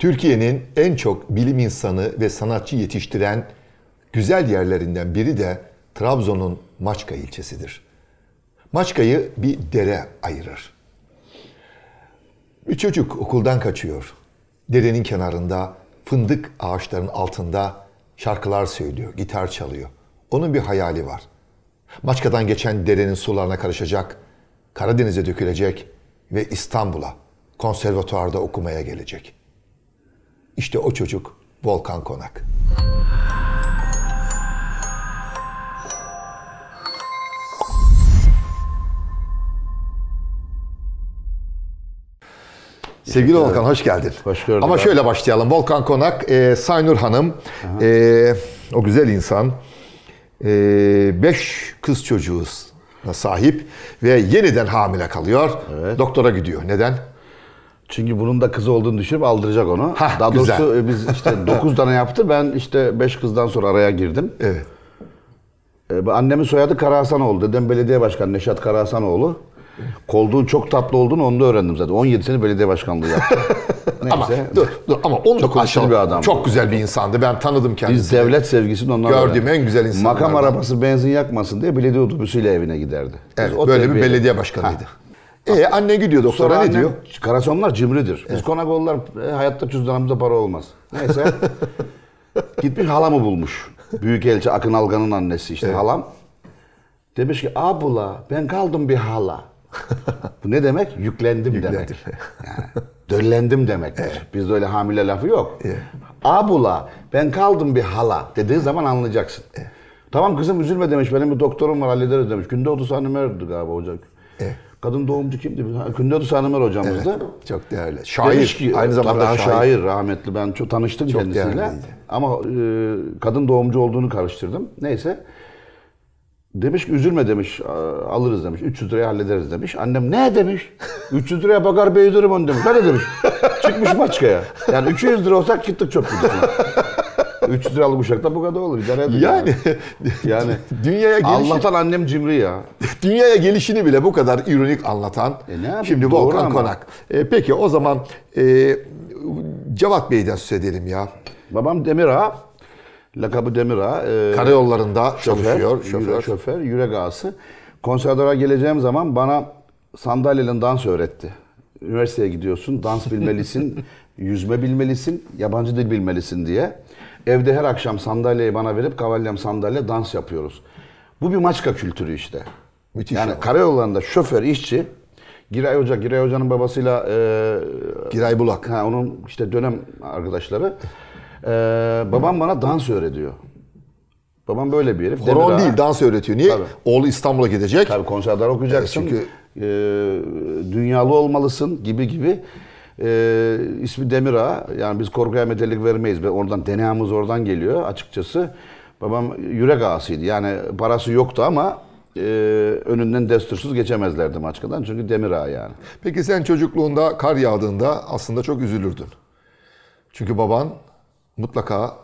Türkiye'nin en çok bilim insanı ve sanatçı yetiştiren güzel yerlerinden biri de Trabzon'un Maçka ilçesidir. Maçka'yı bir dere ayırır. Bir çocuk okuldan kaçıyor. Derenin kenarında, fındık ağaçlarının altında şarkılar söylüyor, gitar çalıyor. Onun bir hayali var. Maçka'dan geçen derenin sularına karışacak, Karadeniz'e dökülecek ve İstanbul'a, konservatuarda okumaya gelecek. İşte o çocuk Volkan Konak. Sevgili Volkan hoş geldin. Hoş gördük Ama abi. şöyle başlayalım. Volkan Konak, e, Saynur Hanım, e, o güzel insan. E, beş kız çocuğu sahip ve yeniden hamile kalıyor. Doktora gidiyor. Neden? Çünkü bunun da kız olduğunu düşünüp aldıracak onu. Hah, Daha doğrusu güzel. e, biz işte 9 tane yaptı. Ben işte 5 kızdan sonra araya girdim. Evet. E, bu annemin soyadı Karahasanoğlu. Dedem belediye başkanı Neşat Karahasanoğlu. Kolduğun çok tatlı olduğunu onu da öğrendim zaten. 17 sene belediye başkanlığı yaptı. Neyse. Ama dur, dur ama onu da Çok konuşalım. asil bir adam. Çok güzel bir insandı. Ben tanıdım Biz kendisini. devlet sevgisini ondan Gördüğüm öğrendik. en güzel insanlardan. Makam arabası benzin yakmasın diye belediye otobüsüyle evine giderdi. Biz Evet, o böyle bir terbiye- belediye başkanıydı. E anne gidiyor doktora Sonra ne annem, diyor? Karasonlar cimridir. Biz Konakoğullar e, hayatta cüzdanımızda para olmaz. Neyse. Gitmiş halamı bulmuş. Büyükelçi Akın Algan'ın annesi işte halam. Demiş ki abla ben kaldım bir hala. Bu ne demek? Yüklendim, demek. Yani, döllendim demektir. Bizde öyle hamile lafı yok. Abula ben kaldım bir hala dediği zaman anlayacaksın. Tamam kızım üzülme demiş. Benim bir doktorum var hallederiz demiş. Günde 30 Hanımer'di galiba hocam. Kadın doğumcu kimdi? 30 Hanımer hocamızdı. Çok değerli. Demiş Şair. ki, Aynı zamanda tabii, şair. şair. rahmetli. Ben çok tanıştım Çok kendisiyle. değerliydi. Ama e, kadın doğumcu olduğunu karıştırdım. Neyse. Demiş ki üzülme demiş. "a- Alırız demiş. 300 liraya hallederiz demiş. Annem ne demiş? 300 liraya bakar beydiririm onu demiş. Ne demiş? Çıkmış Maçka'ya. Yani 200 lira olsak gittik çok gidişine. 300 liralık uçakta bu kadar olur. İdare edin Yani Yani dünyaya gelişi, Allah'tan annem cimri ya. dünyaya gelişini bile bu kadar ironik anlatan E ne yapayım, şimdi doğru Volkan ama. Konak. E, peki o zaman e, Cevat Bey'den söz edelim ya. Babam Demira. Lakabı Demira. E, Karayollarında çalışıyor. Şoför, Şoför. yürek, şoför, yürek ağası. Konservatuara geleceğim zaman bana sandalyeyle dans öğretti. Üniversiteye gidiyorsun, dans bilmelisin, yüzme bilmelisin, yabancı dil bilmelisin diye. Evde her akşam sandalyeyi bana verip kavalyem sandalye dans yapıyoruz. Bu bir maçka kültürü işte. Müthiş yani ama. karayollarında şoför, işçi, Giray Hoca, Giray Hoca'nın babasıyla e, Giray Bulak. Ha, onun işte dönem arkadaşları. Ee, babam bana dans öğretiyor. Babam böyle bir herif. Horon değil dans öğretiyor. Niye? Tabii. Oğlu İstanbul'a gidecek. Tabii konservatuar okuyacaksın. Evet, çünkü- Ee, dünyalı olmalısın gibi gibi. Ee, ismi Demir Ağa. Yani biz korkuya metelik vermeyiz. Ve oradan deneyamız oradan geliyor açıkçası. Babam yürek ağasıydı. Yani parası yoktu ama e, önünden destursuz geçemezlerdi Maçka'dan. Çünkü Demir Ağa yani. Peki sen çocukluğunda kar yağdığında aslında çok üzülürdün. Çünkü baban mutlaka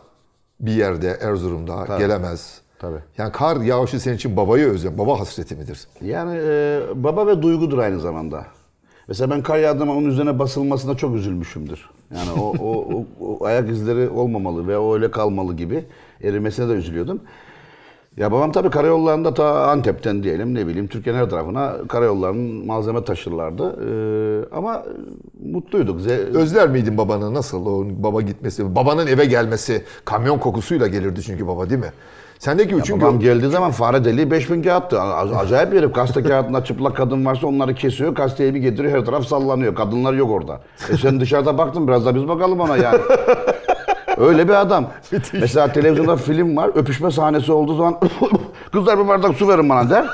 bir yerde Erzurum'da gelemez. Tabii. Yani kar yağışı senin için babayı özlem, baba hasreti midir? Yani e, baba ve duygudur aynı zamanda. Mesela ben kar yağdığında onun üzerine basılmasına çok üzülmüşümdür. Yani o, o, o, o ayak izleri olmamalı ve o öyle kalmalı gibi erimesine de üzülüyordum. Ya babam tabii karayollarında ta Antep'ten diyelim ne bileyim Türkiye'nin her tarafına karayollarının malzeme taşırlardı. Ee, ama mutluyduk. Ze- Özler miydin babanı nasıl o baba gitmesi, babanın eve gelmesi kamyon kokusuyla gelirdi çünkü baba değil mi? Sendeki çünkü Babam geldiği zaman fare deliği 5000 kağıttı. Acayip bir herif. Gazete kağıdında çıplak kadın varsa onları kesiyor. Gazeteyi bir getiriyor her taraf sallanıyor. Kadınlar yok orada. E sen dışarıda baktın biraz da biz bakalım ona yani. Öyle bir adam. Mesela televizyonda film var. Öpüşme sahnesi olduğu zaman kızlar bir bardak su verin bana der.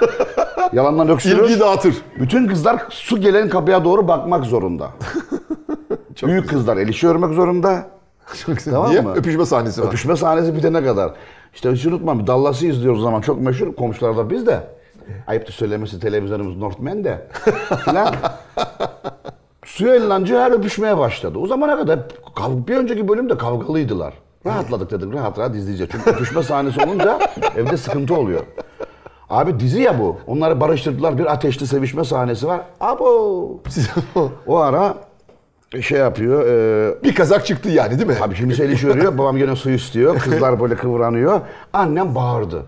Yalandan öksürür. ilgi dağıtır. Bütün kızlar su gelen kapıya doğru bakmak zorunda. Büyük kızlar el işi örmek zorunda. Güzel. Tamam Niye? mı? Öpüşme sahnesi var. Öpüşme sahnesi bitene kadar. İşte hiç unutmam Dallas'ı izliyoruz o zaman çok meşhur komşularda biz de. Ayıptır söylemesi televizyonumuz Northman de. Filan. Elince her öpüşmeye başladı. O zamana kadar bir önceki bölümde kavgalıydılar. Rahatladık dedik rahat rahat izleyeceğiz. Çünkü öpüşme sahnesi olunca evde sıkıntı oluyor. Abi dizi ya bu. Onları barıştırdılar. Bir ateşli sevişme sahnesi var. Abo. O ara şey yapıyor. E, Bir kazak çıktı yani değil mi? Tabii kimse eli örüyor. Babam gene su istiyor. Kızlar böyle kıvranıyor. Annem bağırdı.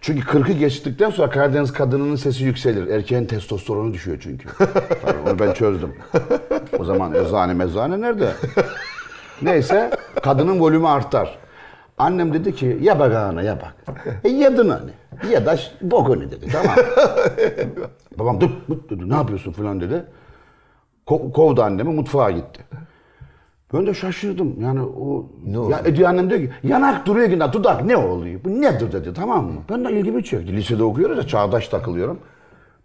Çünkü 40'ı geçtikten sonra Karadeniz kadınının sesi yükselir. Erkeğin testosteronu düşüyor çünkü. Tabii onu ben çözdüm. O zaman eczane mezane nerede? Neyse kadının volümü artar. Annem dedi ki ya bak ana ya bak. E yedin hani. Ya da bokunu dedi tamam. Babam dur dur dedi ne yapıyorsun falan dedi. Ko- kovdu annemi mutfağa gitti. Ben de şaşırdım. Yani o Ne oldu? ya Ediye annem diyor ki yanak duruyor ki dudak ne oluyor? Bu nedir dedi tamam mı? Ben de ilgimi çekti. Lisede okuyoruz ya çağdaş takılıyorum.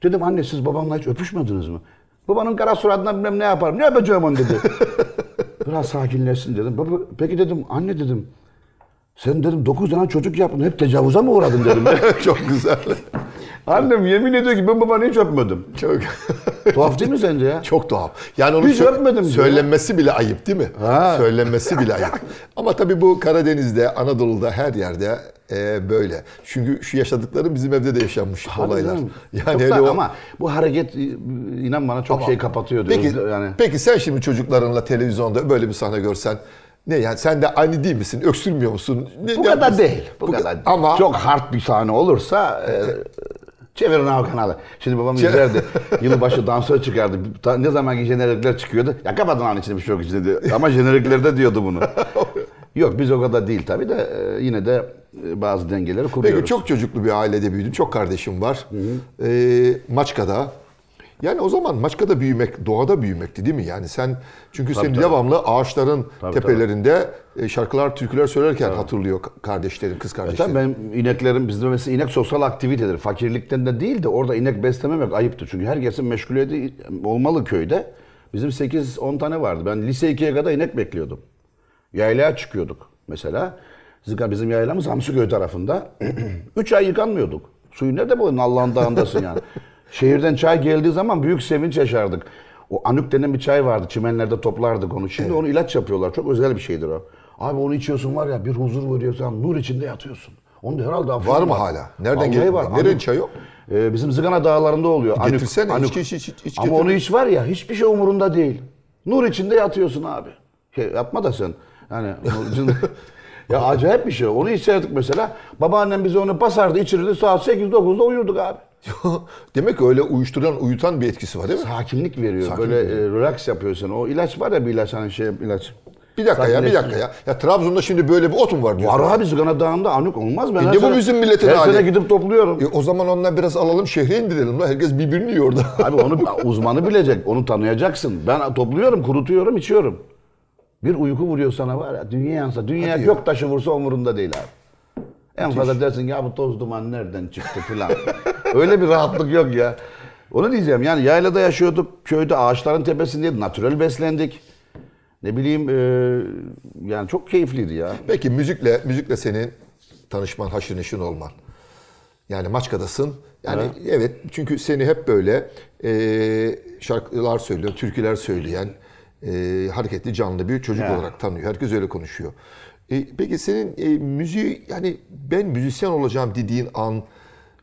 Dedim anne siz babamla hiç öpüşmediniz mi? Babanın kara suratına bilmem ne yaparım. Ne öpeceğim onu dedi. Biraz sakinleşsin dedim. Baba, peki dedim anne dedim. Sen dedim 9 tane çocuk yaptın. Hep tecavüze mi uğradın dedim. Çok güzel. Annem yemin ediyor ki ben babanı hiç öpmedim. Çok Tuhaf değil mi sence ya? çok tuhaf. Yani onu Hiç öpmedim diyor. söylenmesi bile ayıp değil mi? Ha. Söylenmesi bile ayıp. Ama tabii bu Karadeniz'de, Anadolu'da her yerde e, böyle. Çünkü şu yaşadıkları bizim evde de yaşanmış Tabii olaylar. canım. Yani Çok öyle da- o ama bu hareket e, inan bana çok şey kapatıyor diyoruz. Peki, yani. peki sen şimdi çocuklarınla televizyonda böyle bir sahne görsen ne yani sen de aynı değil misin? Öksürmüyor musun? Ne, Bu ne kadar yapıyorsun? değil. Bu, kadar. Ama çok hard bir sahne olursa e, çevirin o kanalı. Şimdi babam izlerdi. Yılbaşı dansöz çıkardı. Ta- Ne zamanki jenerikler çıkıyordu. Ya kapatın lan içinde bir şey yok içinde. Ama jeneriklerde diyordu bunu. Yok biz o kadar değil tabii de e, yine de e, bazı dengeleri kuruyoruz. Peki çok çocuklu bir ailede büyüdüm. Çok kardeşim var. Ee, Maçka'da. Yani o zaman Maçka'da büyümek, doğada büyümekti değil mi? Yani sen çünkü Tabii, sen tabii. devamlı ağaçların Tabii, tepelerinde e, şarkılar, türküler söylerken hatırlıyor ka- kardeşlerin, kız E kardeşlerin. tabii benim ineklerim bizde mesela inek sosyal aktivitedir. Fakirlikten de değil de orada inek beslememek ayıptır. Çünkü herkesin meşguliyeti olmalı köyde. Bizim 8-10 tane vardı. Ben lise 2'ye kadar inek bekliyordum. Yaylaya çıkıyorduk mesela. Bizim yaylamız Hamsiköy tarafında. 3 ay yıkanmıyorduk. Suyu nerede bulun Allah'ın dağındasın yani. Şehirden çay geldiği zaman büyük sevinç yaşardık. O anük denen bir çay vardı. Çimenlerde toplardık onu. Şimdi onu ilaç yapıyorlar. Çok özel bir şeydir o. Abi onu içiyorsun var ya bir huzur veriyor sen nur içinde yatıyorsun. Onu da herhalde afyon Var mı hala? Nereden geliyor? var. Nerenin çayı o? Ee, bizim Zıgana dağlarında oluyor. Anük- Getirsene, anük. iç, iç, iç, iç, iç Ama onu iç var ya hiçbir şey umurunda değil. Nur içinde yatıyorsun abi. Şey, yapma da sen. Yani ya acayip bir şey. Onu içerdik mesela. Babaannem bize onu basardı, içirirdi. Saat 8-9'da uyurduk abi. Demek ki öyle uyuşturan, uyutan bir etkisi var değil mi? Sakinlik veriyor. Sakinlik Böyle e, relax yapıyorsun. O ilaç var ya bir ilaç hani şey ilaç. Bir dakika ya, bir dakika ya. Ya Trabzon'da şimdi böyle bir ot mu var diyorsun? Var abi Zıgana Dağı'nda anuk olmaz. Ben E her ne bu bizim milletin Her hali? sene gidip topluyorum. E o zaman ondan biraz alalım şehre indirelim. lan. Herkes birbirini yiyor orada. Abi onu uzmanı bilecek. Onu tanıyacaksın. Ben topluyorum, kurutuyorum, içiyorum. Bir uyku vuruyor sana var ya. Dünya yansa, dünya Hadi ya. gök taşı vursa umurunda değil abi. En fazla dersin ya bu toz duman nereden çıktı filan. Öyle bir rahatlık yok ya. Onu diyeceğim yani yaylada yaşıyorduk. Köyde ağaçların tepesindeydik. Natürel beslendik. Ne bileyim e, yani çok keyifliydi ya. Peki müzikle müzikle senin tanışman, haşır neşir olman. Yani Maçka'dasın. Yani evet, çünkü seni hep böyle e, şarkılar söyleyen, türküler söyleyen, e, hareketli canlı bir çocuk Ya. olarak tanıyor. Herkes öyle konuşuyor. E, peki senin e, müziği yani ben müzisyen olacağım dediğin an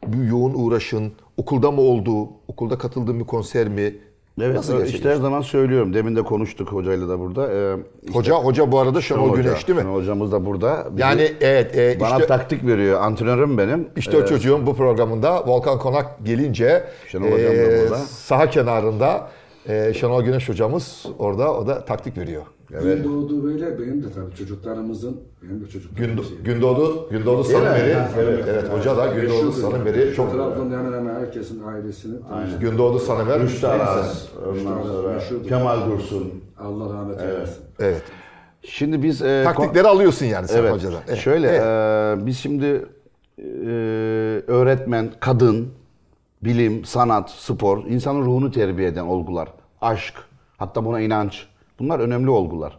bu yoğun uğraşın okulda mı oldu? Okulda katıldığın bir konser mi? Evet Nasıl işte gerçekleşti? her zaman söylüyorum. Demin de konuştuk hocayla da burada. Ee, işte Hoca hoca bu arada Şenol Hoca, Güneş değil mi? Şenol hocamız da burada. Bizi- Yani evet e, Bana işte taktik veriyor. Antrenörüm benim. İşte o çocuğun bu programında Volkan Konak gelince Şenol Hocam da eee, burada. saha kenarında eee, Şenol Güneş hocamız orada o da taktik veriyor. Evet. Gündoğdu böyle benim de tabii çocuklarımızın, benim de çocuklarım. Gün, Gündoğdu, Gündoğdu Sanıberi, Ha, evet, evet, hoca da Gündoğdu Sanıberi çok Trabzon'da hemen hemen herkesin ailesini tanıştı. Gündoğdu Sanıberi. Rüştü Aras. Kemal Dursun. Allah rahmet eylesin. Evet. Şimdi biz... e, Taktikleri alıyorsun yani sen Evet. hocadan. Evet. Şöyle Evet. e, biz şimdi e, öğretmen, kadın, bilim, sanat, spor, insanın ruhunu terbiye eden olgular, aşk, hatta buna inanç. Bunlar önemli olgular.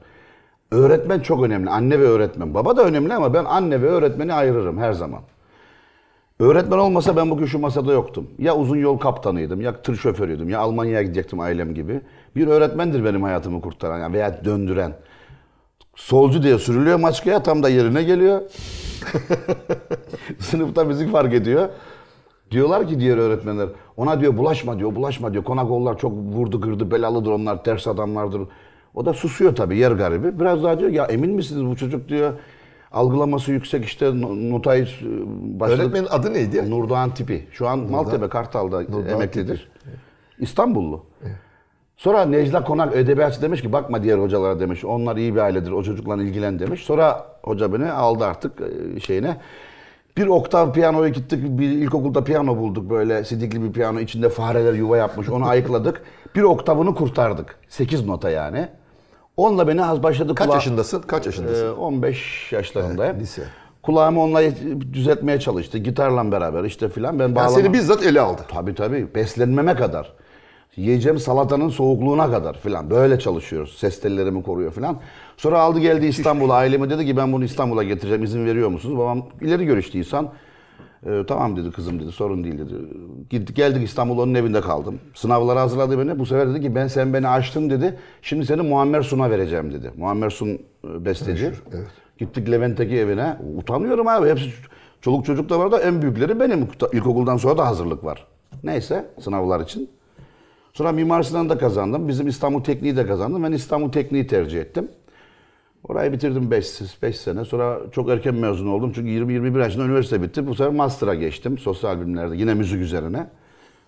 Öğretmen çok önemli. Anne ve öğretmen. Baba da önemli ama ben anne ve öğretmeni ayırırım her zaman. Öğretmen olmasa ben bugün şu masada yoktum. Ya uzun yol kaptanıydım, ya tır şoförüydüm, ya Almanya'ya gidecektim ailem gibi. Bir öğretmendir benim hayatımı kurtaran veya döndüren. Solcu diye sürülüyor maçkaya tam da yerine geliyor. Sınıfta müzik fark ediyor. Diyorlar ki diğer öğretmenler ona diyor bulaşma diyor bulaşma diyor. Konakollar çok vurdu kırdı belalıdır onlar ters adamlardır. O da susuyor tabii yer garibi. Biraz daha diyor ya emin misiniz bu çocuk diyor algılaması yüksek işte no- notayı e, başladı. Öğretmenin adı neydi? Nurdoğan tipi. Şu an Maltepe Kartal'da Nurdoğan emeklidir. İstanbullu. Sonra Necla Konak edebiyatçı demiş ki bakma diğer hocalara demiş. Onlar iyi bir ailedir. O çocukla ilgilen demiş. Sonra hoca beni aldı artık e, şeyine. Bir oktav piyanoya gittik. Bir ilkokulda piyano bulduk böyle sidikli bir piyano. içinde fareler yuva yapmış. Onu ayıkladık. Bir oktavını kurtardık. 8 nota yani. Onunla beni az başladı. Kaç kulağa- yaşındasın? Kaç yaşındasın? ee, 15 yaşlarındayım. Evet, lise. Kulağımı onunla düzeltmeye çalıştı. Gitarla beraber işte filan. Ben Yani bağlama... seni bizzat ele aldı. Tabii tabii. Beslenmeme kadar. Yiyeceğim salatanın soğukluğuna kadar filan. Böyle çalışıyoruz. Ses tellerimi koruyor filan. Sonra aldı geldi İstanbul'a. Aileme dedi ki ben bunu İstanbul'a getireceğim. İzin veriyor musunuz? Babam ileri görüşlü insan. "Ee, tamam dedi kızım dedi. Sorun değil dedi. Gittik geldik İstanbul'a onun evinde kaldım. Sınavlara hazırladı beni. Bu sefer dedi ki ben sen beni açtın dedi. Şimdi seni Muammer Sun'a vereceğim dedi. Muammer Sun e, besteci. Gittik Levent'teki evine. Utanıyorum abi. Hepsi çoluk çocuk da var da en büyükleri benim. İlkokuldan sonra da hazırlık var. Neyse sınavlar için. Sonra Mimar Sinan'ı da kazandım. Bizim İstanbul Tekniği de kazandım. Ben İstanbul Tekniği tercih ettim. Orayı bitirdim 5 5 sene. Sonra çok erken mezun oldum. Çünkü 20-21 yaşında üniversite bitti. Bu sefer master'a geçtim sosyal bilimlerde. Yine müzik üzerine.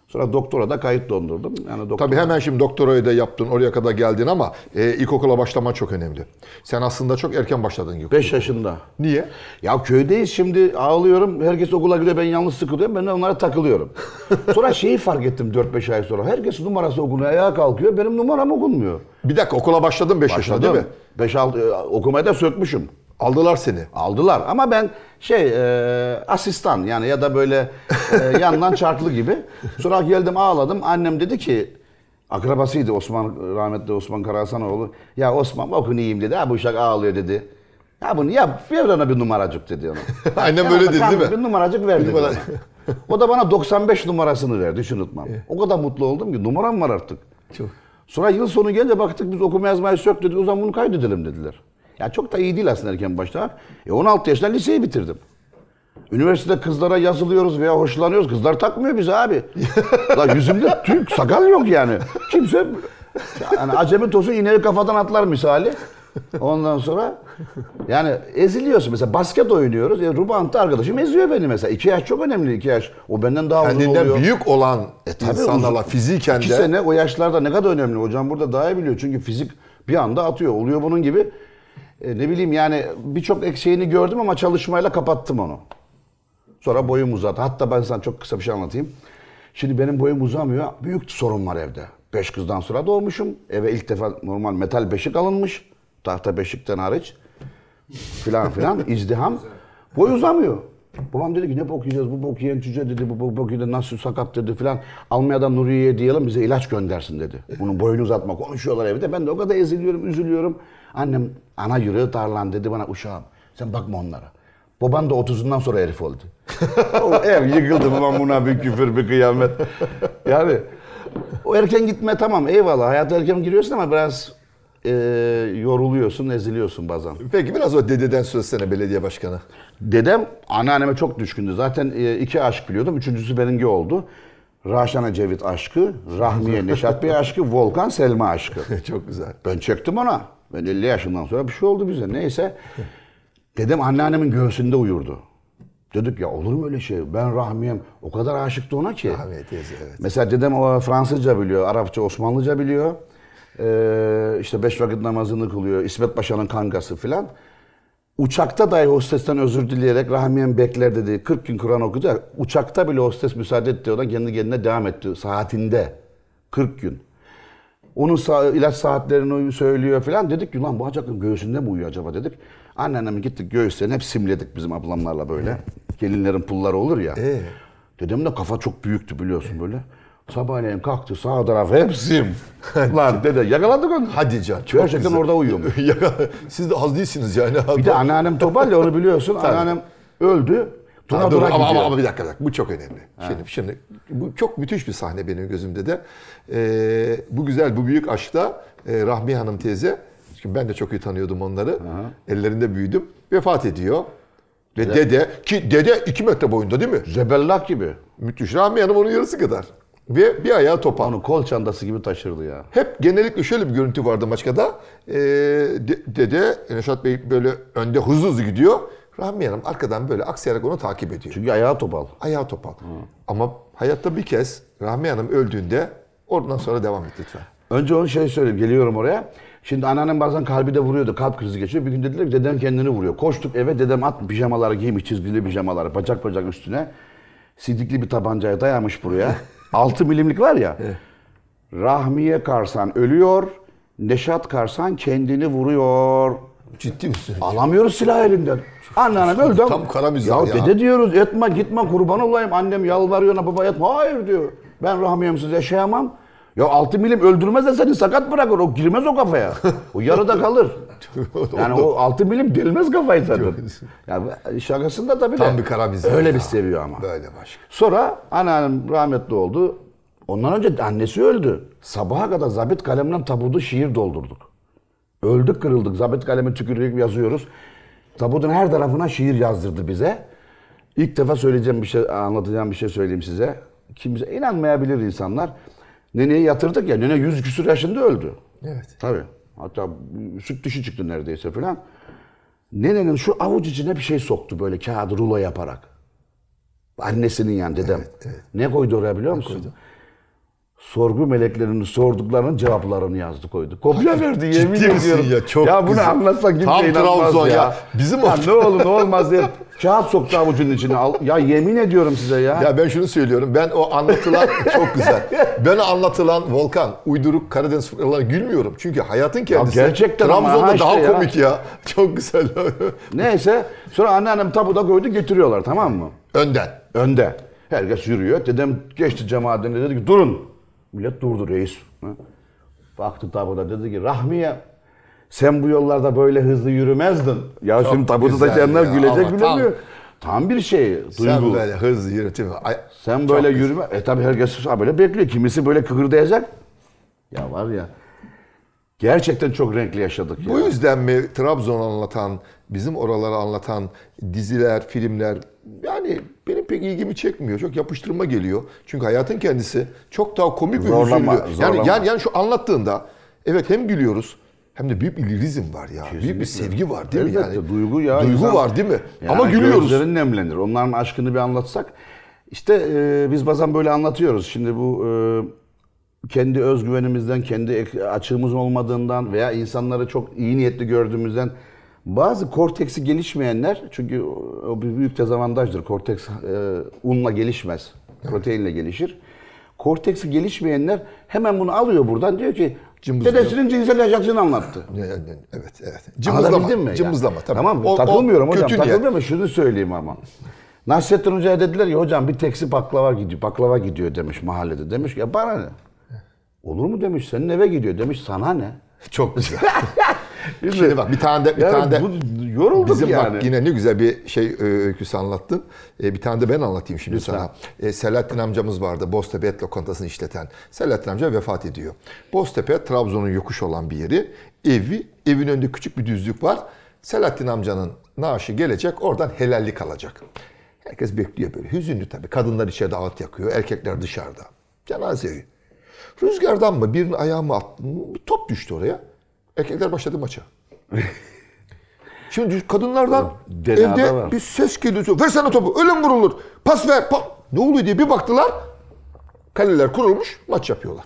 Sonra doktora da kayıt dondurdum. Yani doktora... Tabii hemen şimdi doktorayı da yaptın, oraya kadar geldin ama e, ilkokula başlaman çok önemli. Sen aslında çok erken başladın ilkokula. 5 yaşında. Niye? Ya köydeyiz şimdi ağlıyorum. Herkes okula gidiyor ben yalnız sıkılıyorum. Ben de onlara takılıyorum. Sonra şeyi fark ettim 4-5 ay sonra. Herkes numarası okunuyor. Ayağa kalkıyor. Benim numaram okunmuyor. Bir dakika okula başladın 5 yaşında değil mi? 5-6 okumayı da sökmüşüm. Aldılar seni. Aldılar ama ben şey e, asistan yani ya da böyle e, yandan çarklı gibi. Sonra geldim ağladım. Annem dedi ki akrabasıydı Osman rahmetli Osman Karahasanoğlu. Ya Osman okun iyiyim dedi. Ha bu uşak ağlıyor dedi. Ya bunu yap ver ona bir numaracık dedi ona. Annem Ya böyle dedi değil mi? Bir numaracık ver dedi numara-. O da bana 95 numarasını verdi hiç unutmam. O kadar mutlu oldum ki numaram var artık. Çok. Sonra yıl sonu gelince baktık biz okuma yazmayı sök dedik o zaman bunu kaydedelim dediler. Ya çok da iyi değil aslında erken başta. E 16 yaşında liseyi bitirdim. Üniversitede kızlara yazılıyoruz veya hoşlanıyoruz. Kızlar takmıyor bizi abi. La yüzümde tüy, sakal yok yani. Kimse yani acemi tosun ineği kafadan atlar misali. Ondan sonra yani eziliyorsun. Mesela basket oynuyoruz. Ya Rubantta arkadaşım eziyor beni mesela. İki yaş çok önemli iki yaş. O benden daha uzun Kendinden oluyor. büyük olan Tabii insanlarla uzun- fiziken İki de sene o yaşlarda ne kadar önemli. Hocam burada daha iyi biliyor. Çünkü fizik bir anda atıyor. Oluyor bunun gibi. E, ne bileyim yani birçok eksiğini gördüm ama çalışmayla kapattım onu. Sonra boyum uzadı. Hatta ben sana çok kısa bir şey anlatayım. Şimdi benim boyum uzamıyor. Büyük sorun var evde. Beş kızdan sonra doğmuşum. Eve ilk defa normal metal beşik alınmış. Tahta beşikten hariç. Filan filan. izdiham. Boy uzamıyor. Babam dedi ki ne bok yiyeceğiz bu bok yiyen cüce dedi bu bok, yedi nasıl sakat dedi filan. Almanya'dan Nuriye'ye diyelim bize ilaç göndersin dedi. Bunun boyunu uzatma konuşuyorlar evde. Ben de o kadar eziliyorum üzülüyorum. Annem ana yürü darlan dedi bana uşağım sen bakma onlara. Baban da 30'undan sonra herif oldu. ev yıkıldı babam buna bir küfür bir kıyamet. Yani o erken gitme tamam eyvallah hayata erken giriyorsun ama biraz e, yoruluyorsun eziliyorsun bazen. Peki biraz o dededen sözsene belediye başkanı. Dedem anneanneme çok düşkündü. Zaten e, iki aşk biliyordum. Üçüncüsü benimki oldu. Raşana Cevit aşkı, Rahmiye Neşat Bey aşkı, Volkan Selma aşkı. Çok güzel. Ben çektim ona. Ben 50 yaşından sonra bir şey oldu bize. Neyse. Dedem anneannemin göğsünde uyurdu. Dedik ya olur mu öyle şey? Ben Rahmiyem o kadar aşıktı ona ki. Rahmiye teyze, evet. Mesela dedem o Fransızca biliyor, Arapça, Osmanlıca biliyor. Ee, işte beş vakit namazını kılıyor. İsmet Paşa'nın kankası filan. Uçakta dahi hostesten özür dileyerek Rahmiyem bekler dedi. 40 gün Kur'an okudu. ya, Uçakta bile hostes müsaade etti ona kendi kendine devam etti saatinde. 40 gün. Onun sa- ilaç saatlerini söylüyor falan. Dedik ki lan bu acaba göğsünde mi uyuyor acaba dedik. Anneannemi gittik göğüslerini hep simledik bizim ablamlarla böyle. Gelinlerin pulları olur ya. Ee? Dedem de kafa çok büyüktü biliyorsun böyle. Sabahleyin kalktı sağ taraf hep sim. lan dede yakaladık onu. Hadi can. çok Gerçekten güzel. orada uyuyormuş. Siz de az değilsiniz yani. Bir de anneannem topal ya onu biliyorsun. anneannem öldü. Tuna Ha, dur, dura ama, ama, ama bir dakika, bir dakika. bu çok önemli. Şimdi, şimdi bu çok müthiş bir sahne benim gözümde de. Ee, bu güzel, bu büyük aşkta e, Rahmi Hanım teyze, çünkü ben de çok iyi tanıyordum onları. Ellerinde büyüdüm. Vefat ediyor. Ve dede, ki dede 2 metre boyunda değil mi? Zebellah gibi. Müthiş. Rahmi Hanım onun yarısı kadar. Ve bir ayağı topal. Onu kol çantası gibi taşırdı ya. Hep genellikle şöyle bir görüntü vardı maçkada. Ee, de- dede Neşat Bey böyle önde hızlı hızlı gidiyor. Rahmi Hanım arkadan böyle aksayarak onu takip ediyor. Çünkü ayağı topal. Ayağı topal. Ama hayatta bir kez Rahmi Hanım öldüğünde oradan sonra devam et lütfen. Önce onu şey söyleyeyim, geliyorum oraya. Şimdi anneannem bazen kalbi de vuruyordu, kalp krizi geçiyor. Bir gün dediler ki dedem kendini vuruyor. Koştuk eve, dedem at pijamaları giymiş, çizgili pijamaları, bacak bacak üstüne. Sidikli bir tabancaya dayamış buraya. 6 milimlik var ya. Rahmiye Karsan ölüyor, Neşat Karsan kendini vuruyor. Ciddi misin? Alamıyoruz silah elinden. Anneannem öldü ama. Tam kara mizah ya. dede diyoruz etme gitme kurban olayım. Annem yalvarıyor ona baba etme. Hayır diyor. Ben Rahmiye'msiz yaşayamam. Ya 6 milim öldürmez de seni sakat bırakır. O girmez o kafaya. O yarıda kalır. yani o 6 milim delmez kafayı zaten. Ya şakasında tabii de. Tam bir kara mizah Öyle ya. bir seviyor ama. Böyle başka. Sonra anneannem rahmetli oldu. Ondan önce annesi öldü. Sabaha kadar zabit kalemle tabudu şiir doldurduk. Öldük kırıldık. Zabit kalemi tükürüğü yazıyoruz. Tabutun her tarafına şiir yazdırdı bize. İlk defa söyleyeceğim bir şey, anlatacağım bir şey söyleyeyim size. Kimse inanmayabilir insanlar. Neneyi yatırdık ya, nene yüz küsur yaşında öldü. Evet. Tabii. Hatta süt dişi çıktı neredeyse falan. Nenenin şu avuç içine bir şey soktu böyle kağıdı rulo yaparak. Annesinin yani dedem. Ne koydu oraya biliyor musun? Sorgu meleklerinin sorduklarının cevaplarını yazdı koydu. Kopya verdi yemin Ciddi ediyorum. ya? Çok ya bunu güzel. anlatsak kimse Tam inanmaz Trabzon ya. ya. Bizim ya ne olur ne olmaz diye kağıt soktu avucunun içine. Al- Ya yemin ediyorum size ya. Ya ben şunu söylüyorum. Ben o anlatılan çok güzel. Ben anlatılan Volkan, uyduruk Karadeniz fıkralarına gülmüyorum. Çünkü hayatın kendisi gerçekten ama Trabzon'da işte daha ya. komik ya. Çok güzel. Neyse sonra anneannem tabuda koydu getiriyorlar tamam mı? Önden. Önde. Herkes yürüyor. Dedem geçti cemaatten dedi ki durun. Millet durdu reis. Baktı tabuda dedi ki Rahmiye sen bu yollarda böyle hızlı yürümezdin. Ya şimdi tabuda güzel taşıyanlar ya, gülecek gülemiyor. Tam, bir şey. Duygu. Sen böyle hızlı. Ay, Sen çok böyle yürüme. E tabi herkes böyle bekliyor. Kimisi böyle kıkırdayacak. Ya var ya. Gerçekten çok renkli yaşadık ya. Bu yüzden mi Trabzon'u anlatan, bizim oraları anlatan diziler, filmler yani benim pek ilgimi çekmiyor. Çok yapıştırma geliyor. Çünkü hayatın kendisi çok daha komik ve Zorlama, hüzünlü. Yani, zorlama. yani, yani şu anlattığında evet hem gülüyoruz hem de büyük bir lirizm var ya. Büyük bir sevgi var değil mi? Elbette, Yani, duygu ya. Duygu İnsan- var değil mi? Yani Ama gülüyoruz. Gözlerin nemlenir. Onların aşkını bir anlatsak. İşte e, biz bazen böyle anlatıyoruz. Şimdi bu e, kendi özgüvenimizden, kendi açığımız olmadığından veya insanları çok iyi niyetli gördüğümüzden bazı korteksi gelişmeyenler çünkü o- o bir büyük dezavantajdır. Korteks e, unla gelişmez. Proteinle gelişir. Korteksi gelişmeyenler hemen bunu alıyor buradan diyor ki Cımbızlıyor. dedesinin cinsel yaşantısını anlattı. Evet, evet. Anlatabildim mi? Cımbızlama. Tabii. Tamam O- o takılmıyorum hocam. kötü niyet. Takılmıyorum ama şunu söyleyeyim ama. Nasrettin Hoca'ya dediler ya hocam bir teksi baklava gidiyor. Baklava gidiyor demiş mahallede. Demiş ki ya bana ne? Olur mu demiş senin eve gidiyor demiş sana ne? Çok güzel. Şimdi bak bir tane de bir Yani tane de yorulduk bizim yani. bak yine ne güzel bir şey e, öyküsü anlattın. E, bir tane de ben anlatayım şimdi Lütfen. sana. E, Selahattin amcamız vardı. Boztepe et lokantasını işleten. Selahattin amca vefat ediyor. Boztepe Trabzon'un yokuş olan bir yeri. Evi, evin önünde küçük bir düzlük var. Selahattin amcanın naaşı gelecek. Oradan helallik alacak. Herkes bekliyor böyle. Hüzünlü tabii. Kadınlar içeride ağıt yakıyor. Erkekler dışarıda. Cenaze evi. Rüzgardan mı birinin ayağı mı attı? Bir top düştü oraya. Erkekler başladı maça. Şimdi kadınlardan Denada evde var. bir ses geliyor. Versene topu. Öyle mi vurulur? Pas ver. Pa- ne oluyor diye bir baktılar. Kaleler kurulmuş. Maç yapıyorlar.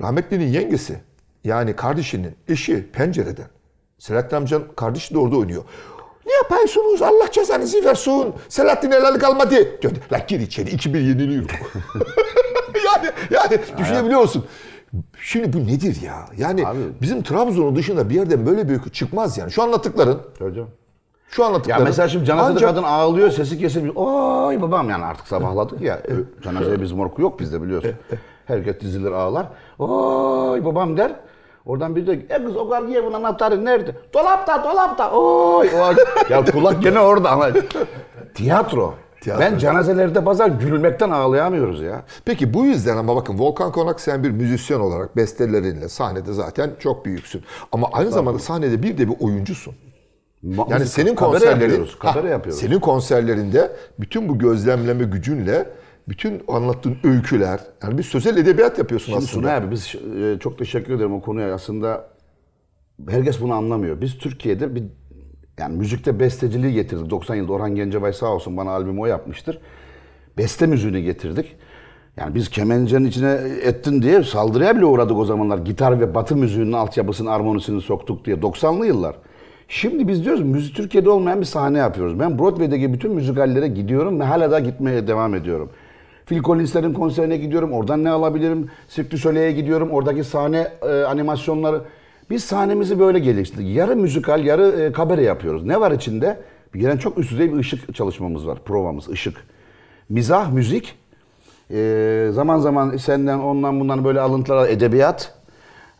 Rahmetlinin yengesi yani kardeşinin eşi pencereden. Selahattin amcanın kardeşi de orada oynuyor. Ne yapıyorsunuz? Allah cezanızı versin. Selahattin helal kalmadı. Diyor. La gir içeri. 2-1 yeniliyor. yani, yani düşünebiliyor musun? Şimdi bu nedir ya? Yani Abi- bizim Trabzon'un dışında bir yerden böyle bir öykü çıkmaz yani. Şu anlattıkların, Hocam. şu Ya anlattıkların. mesela şimdi cenazede ancak- kadın ağlıyor sesi kesilmiş. Oy babam yani artık sabahladık ya. E, Cenazeye biz morku yok bizde biliyorsun. Herkes dizilir ağlar. Oy babam der. Oradan biri diyor ki, e kız o kargı evin anahtarı nerede? Dolapta, dolapta. Oy. oy. ya kulak gene orada ama. Tiyatro. Tiyatro. Ben cenazelerde bazen gülmekten ağlayamıyoruz ya. Peki bu yüzden ama bakın Volkan Konak sen bir müzisyen olarak bestelerinle sahnede zaten çok büyüksün. Ama aynı zamanda sahnede bir de bir oyuncusun. Ma- Yani senin konserlerin, Ha, yapıyoruz. senin konserlerinde bütün bu gözlemleme gücünle bütün anlattığın öyküler, yani bir sözel edebiyat yapıyorsun Şimdi aslında. Sunay abi biz e, çok teşekkür ederim o konuya. Aslında herkes bunu anlamıyor. Biz Türkiye'de bir yani müzikte besteciliği getirdik. 90 yılında Orhan Gencebay sağ olsun bana albümü o yapmıştır. Beste müziğini getirdik. Yani biz kemencenin içine ettin diye saldırıya bile uğradık o zamanlar. Gitar ve batı müziğinin altyapısını, armonisini soktuk diye. 90'lı yıllar. Şimdi biz diyoruz müzik Türkiye'de olmayan bir sahne yapıyoruz. Ben Broadway'deki bütün müzikallere gidiyorum ve hala da gitmeye devam ediyorum. Phil Collins'lerin konserine gidiyorum. Oradan ne alabilirim? Cirque du Soleil'e gidiyorum. Oradaki sahne e, animasyonları. Biz sahnemizi böyle geliştirdik. Yarı müzikal, yarı e, kabare yapıyoruz. Ne var içinde? Bir gelen çok üst düzey bir ışık çalışmamız var. Provamız, ışık. Mizah, müzik. e, zaman zaman senden ondan bundan böyle alıntılar, edebiyat.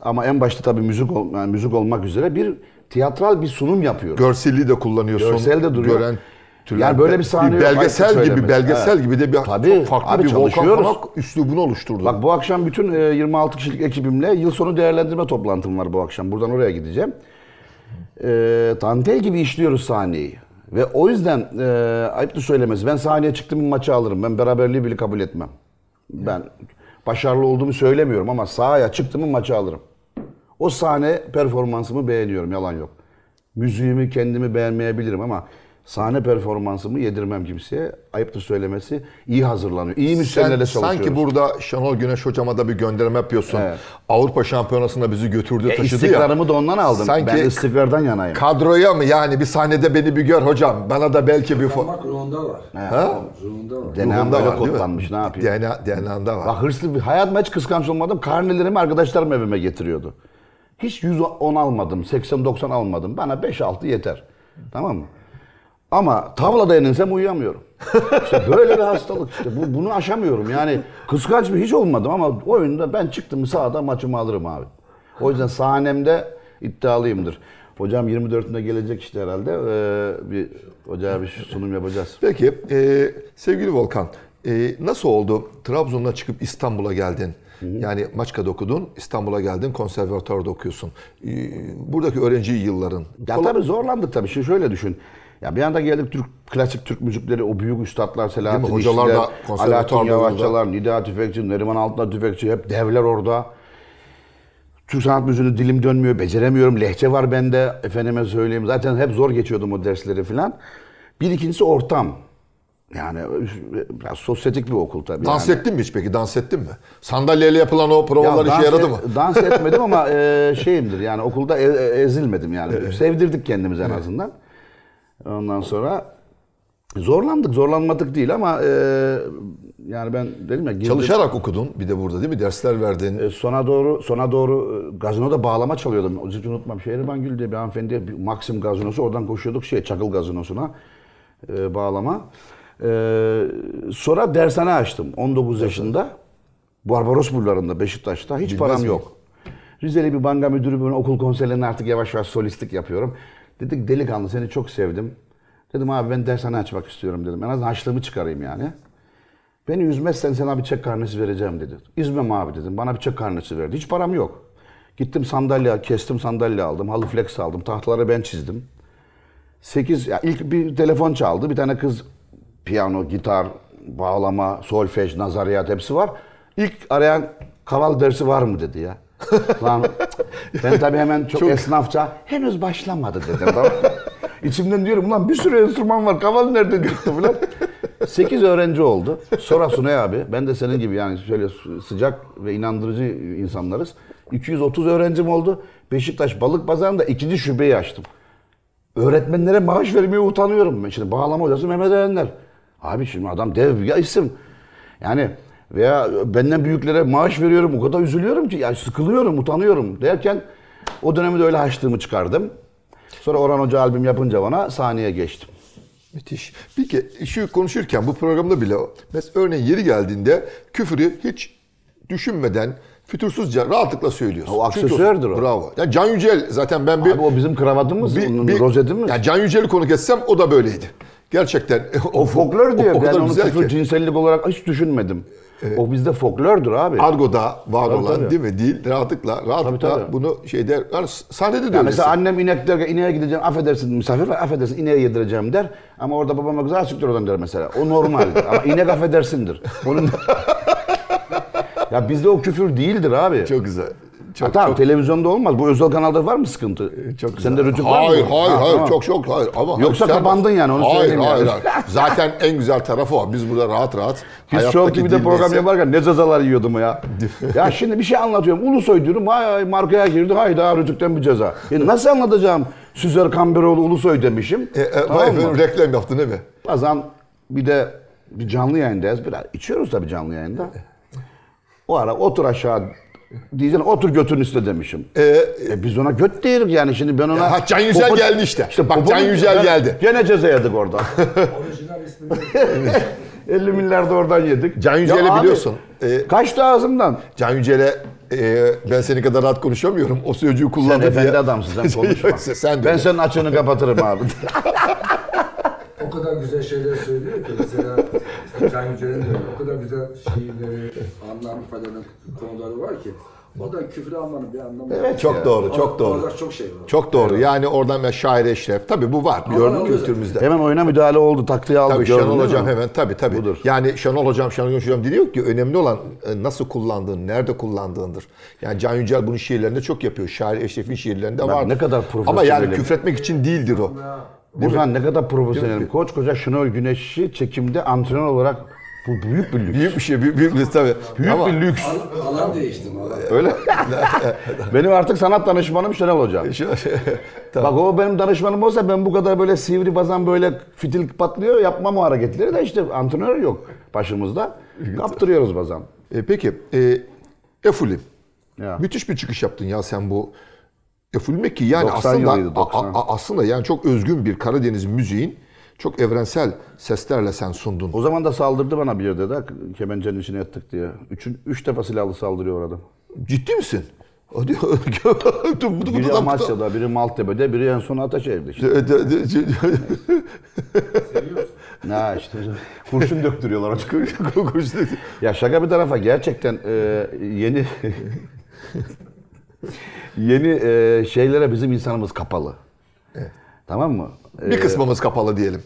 Ama en başta tabii müzik, ol- yani müzik olmak üzere bir tiyatral bir sunum yapıyoruz. Görselliği de kullanıyorsun. Görsel de duruyor. Gören Yani böyle bir sahne yok, belgesel gibi, belgesel Evet. gibi de bir Tabii, çok farklı abi bir Volkan. Konak üslubunu oluşturdu. Bak bu akşam bütün e, 26 kişilik ekibimle yıl sonu değerlendirme toplantım var bu akşam. Buradan oraya gideceğim. E, dantel gibi işliyoruz sahneyi. Ve o yüzden e, ayıptır söylemesi. Ben sahneye çıktım bir maçı alırım. Ben beraberliği bile kabul etmem. Ben başarılı olduğumu söylemiyorum ama sahaya çıktım mı maçı alırım. O sahne performansımı beğeniyorum yalan yok. Müziğimi kendimi beğenmeyebilirim ama sahne performansımı yedirmem kimseye. Ayıptır söylemesi. iyi hazırlanıyor. İyi müşterilerle çalışıyoruz. sanki burada Şenol Güneş hocama da bir gönderme yapıyorsun. Evet. Avrupa Şampiyonası'nda bizi götürdü E, taşıdı ya. da ondan aldım. Sanki ben istikrardan yanayım. kadroya mı yani bir sahnede beni bir gör hocam. Bana da belki bir... Bak ruhunda var. Ha? Ruhunda var. DNA Ruhunda böyle var, kodlanmış ne yapayım? DNA, DNA'nda var. Bak hırslı bir hayatıma hiç kıskanç olmadım. Karnelerimi arkadaşlarım evime getiriyordu. Hiç 110 almadım, 80-90 almadım. Bana 5-6 yeter. Tamam mı? Ama tavlada yenilsem uyuyamıyorum. İşte böyle bir hastalık işte. Bu, bunu aşamıyorum. Yani kıskanç bir hiç olmadım ama oyunda ben çıktım mı sahada maçımı alırım abi. O yüzden sahnemde iddialıyımdır. Hocam 24'ünde gelecek işte herhalde. Ee, bir hocaya bir sunum yapacağız. Peki e, sevgili Volkan e, nasıl oldu? Trabzon'dan çıkıp İstanbul'a geldin. Yani Maçka'da okudun, İstanbul'a geldin, konservatuarda okuyorsun. E, buradaki öğrenci yılların. Ya tabii zorlandık tabii. Şimdi şöyle düşün. Ya bir anda geldik Türk klasik Türk müzikleri, o büyük üstadlar Selahattin Değil mi? Hocalar İşçiler, da Alaaddin. Yavaşçalar, Nida Tüfekçi, Neriman Altınay Tüfekçi hep devler orada. Türk sanat müziğini dilim dönmüyor, beceremiyorum. Lehçe var bende. Efendime söyleyeyim. Zaten hep zor geçiyordum o dersleri falan. Bir ikincisi ortam. Yani biraz sosyetik bir okul tabii. Dans yani. ettin mi hiç peki? Dans ettin mi? Sandalyeyle yapılan o Ya provalar işe dans yaradı e- mı? Dans etmedim ama e, şeyimdir yani okulda e- e- ezilmedim yani. Sevdirdik kendimizi en azından. Ondan sonra zorlandık, zorlanmadık değil ama e, yani ben dedim ya girdim, Çalışarak okudun bir de burada değil mi? Dersler verdin. e, sona doğru sona doğru e, gazinoda bağlama çalıyordum. Hiç unutmam. Şehriban Gül diye bir hanımefendi bir Maxim gazinosu oradan koşuyorduk şey Çakıl gazinosuna e, bağlama. E, sonra dershane açtım 19 yaşında. Barbaros Bulvarı'nda Beşiktaş'ta hiç Bilmez param miyim? yok. Rizeli bir banka müdürü böyle okul konserlerinde artık yavaş yavaş solistlik yapıyorum. Dedik delikanlı seni çok sevdim. Dedim abi ben dershane açmak istiyorum dedim. En azından harçlığımı çıkarayım yani. Beni üzmezsen sana bir çek karnesi vereceğim dedi. Üzmem abi dedim. Bana bir çek karnesi verdi. Hiç param yok. Gittim sandalye, kestim sandalye aldım. Halı flex aldım. Tahtaları ben çizdim. 8, ya ilk bir telefon çaldı. Bir tane kız piyano, gitar, bağlama, solfej, nazariyat hepsi var. İlk arayan kaval dersi var mı dedi ya. Lan ben tabii hemen çok, esnafça henüz başlamadı dedim. Tamam. İçimden diyorum ulan bir sürü enstrüman var kaval nereden çıktı falan. 8 öğrenci oldu. Sonra Sunay abi ben de senin gibi yani şöyle sıcak ve inandırıcı insanlarız. 230 öğrencim oldu. Beşiktaş Balık Pazarı'nda ikinci şubeyi açtım. Öğretmenlere maaş vermeye utanıyorum. Ben şimdi bağlama hocası Mehmet Erenler. Abi şimdi adam dev bir isim. Yani veya benden büyüklere maaş veriyorum. O kadar üzülüyorum ki. Yani sıkılıyorum, utanıyorum derken o dönemi de öyle açtığımı çıkardım. Sonra Orhan Hoca albüm yapınca bana sahneye geçtim. Müthiş. Peki şu konuşurken bu programda bile mesela örneğin yeri geldiğinde küfürü hiç düşünmeden fütursuzca rahatlıkla söylüyorsun. O Çünkü aksesuardır o. Bravo. Ya Can Yücel zaten ben bir Abi o bizim kravatımız, onun rozetimiz. ya Can Yücel'i konuk etsem o da böyleydi. Gerçekten o folklor diyor. O, o ben onu küfür, ki. cinsellik olarak hiç düşünmedim. O bizde folklördür abi. Argo'da var Tabii, olan tabii. değil mi? Değil. Rahatlıkla, rahatlıkla Tabii, tabii. bunu şeyde yani sahnede de Ya öylesin. mesela annem inek derken ineğe gideceğim affedersin misafir var affedersin ineğe yedireceğim der. Ama orada babama güzel siktir oradan der mesela. O normal ama inek affedersindir. Onun Ya bizde o küfür değildir abi. Çok güzel. Çok, Ha, tamam çok, televizyonda olmaz. Bu özel kanalda var mı sıkıntı? çok. Sende rütük var mı? Hayır, hayır, Ha, hayır. tamam. Çok çok hayır. Ama Yoksa sen- kapandın yani, onu hayır, söyleyeyim hayır, yani. hayır. Zaten en güzel tarafı o. Biz burada rahat rahat Biz Show TV'de dil program yaparken ne cezalar yiyordum ya. ya şimdi bir şey anlatıyorum. Ulusoy diyorum. Hay hay markaya girdi. Hayda Rütük'ten bir ceza. E nasıl anlatacağım? Süzer Kamberoğlu Ulusoy demişim. E, e, Tamam mı? efendim reklam yaptın değil mi? Bazen bir de bir canlı yayındayız. Biraz içiyoruz tabii canlı yayında. O ara otur aşağı diyeceksin otur götün üstüne demişim. E, E biz ona göt değiliz yani şimdi ben ona... Ha, Can Yücel Popo- geldi işte. Bak, popo- Can Yücel geldi. Gene ceza yedik orada. Orijinal ismini 50 milyar da oradan yedik. Can abi, biliyorsun. E, Kaçtı ağzımdan. Can Yücel'e e, ben seni kadar rahat konuşamıyorum. O sözcüğü Sen kullandı efendi diye. adamsın sen konuşma. Sen de ben öyle. senin açığını kapatırım abi. O kadar güzel şeyler söylüyor ki mesela Can Yücel'in de o kadar güzel şiirleri, anlam eden konuları var ki o da küfür almanın bir anlamı yok. Çok doğru, çok doğru. Orada çok şey var. Çok doğru. Yani oradan ben şair eşref. Tabii bu var. Gördün Ama- kültürümüzde. Hemen oyuna müdahale oldu. Taktiği aldık. Tabii Şenol Hocam hemen tabii tabii. Budur. Yani Şenol Hocam, Şenol Hocam diyor ki önemli olan e, nasıl kullandığın, nerede kullandığındır. Yani Can Yücel bunu şiirlerinde çok yapıyor. Şair Eşref'in şiirlerinde var. ne kadar Ama yani küfretmek için değildir o. Burhan ne kadar profesyonelim. Koç koca Şenol Güneş'i çekimde antrenör olarak bu büyük bir lüks. Büyük bir şey, büyük, büyük bir tabii. Büyük Ama bir lüks. Al- Alan değiştim. Alan. Öyle. benim artık sanat danışmanım Şenol Hoca. Şu- tamam. Bak o benim danışmanım olsa ben bu kadar böyle sivri bazen böyle fitil patlıyor yapmam o hareketleri de işte antrenör yok başımızda. Kaptırıyoruz bazen. E, peki, e, Efuli. Ya. Müthiş bir çıkış yaptın ya sen bu Efulme ki yani 90 aslında yılıydı, 90. a- a- aslında yani çok özgün bir Karadeniz müziğin çok evrensel seslerle sen sundun. O zaman da saldırdı bana bir yerde de kemencenin içine ettik diye. Üç, üç defa silahlı saldırıyor orada. Ciddi misin? Hadi. Biri Amasya'da, biri Maltepe'de, biri en son Ataşehir'de işte. Ne işte kurşun döktürüyorlar açık. Dedi. Ya şaka bir tarafa gerçekten e, yeni yeni e, şeylere bizim insanımız kapalı. Tamam mı? Bir kısmımız kapalı diyelim.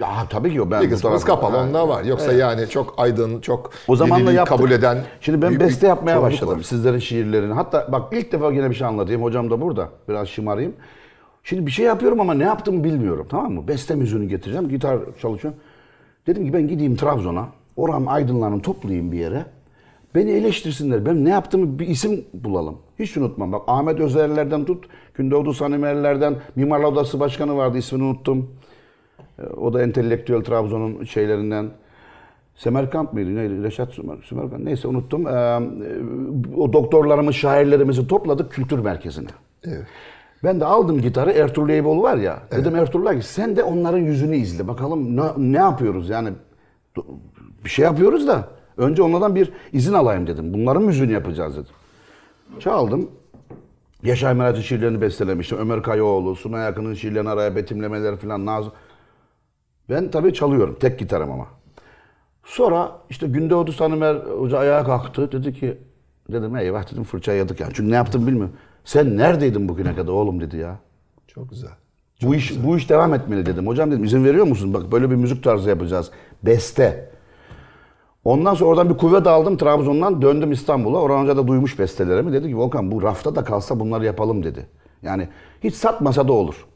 Ya, tabii ki o ben Bir kısmımız kapalı Ha. onlar var. Yoksa yani çok aydın, çok O zaman da kabul eden. Şimdi ben beste yapmaya başladım. var. Sizlerin şiirlerini. Hatta bak ilk defa yine bir şey anlatayım. Hocam da burada. Biraz şımarayım. Şimdi bir şey yapıyorum ama ne yaptığımı bilmiyorum. Tamam mı? Beste müziğini getireceğim. Gitar çalışıyorum. Dedim ki ben gideyim Trabzon'a. Oram aydınlarını toplayayım bir yere. Beni eleştirsinler. Ben ne yaptığımı bir isim bulalım. Hiç unutmam. Bak Ahmet Özerler'den tut. Gündoğdu Sanimerler'den. Mimarlar Odası Başkanı vardı. ismini unuttum. Ee, O da entelektüel Trabzon'un şeylerinden. Semerkant mıydı? Neydi? Reşat Sümer, Sümerkant. Neyse unuttum. Ee, o doktorlarımız, şairlerimizi topladık kültür merkezine. Ben de aldım gitarı. Ertuğrul Eyboğlu var ya. Dedim Ertuğrul'a ki sen de onların yüzünü izle. Bakalım ne, ne yapıyoruz yani. Bir şey yapıyoruz da. Önce onlardan bir izin alayım dedim. Bunların müziğini yapacağız dedim. Çaldım. Yaşar Meraç'ın şiirlerini bestelemiştim. Ömer Kayaoğlu, Sunay Akın'ın şiirlerini araya betimlemeler falan. Nazım. Ben tabii çalıyorum. Tek gitarım ama. Sonra işte Gündoğdu Sanımer Hoca ayağa kalktı. Dedi ki dedim eyvah dedim fırça yedik yani. Çünkü ne yaptım bilmiyorum. Sen neredeydin bugüne kadar oğlum dedi ya. Çok güzel. bu iş bu iş devam etmeli dedim. Hocam dedim izin veriyor musun? Bak böyle bir müzik tarzı yapacağız. Beste. Ondan sonra oradan bir kuvvet aldım Trabzon'dan döndüm İstanbul'a. Orhan Hoca da duymuş bestelerimi. Dedi ki Volkan bu rafta da kalsa bunları yapalım dedi. Yani hiç satmasa da olur.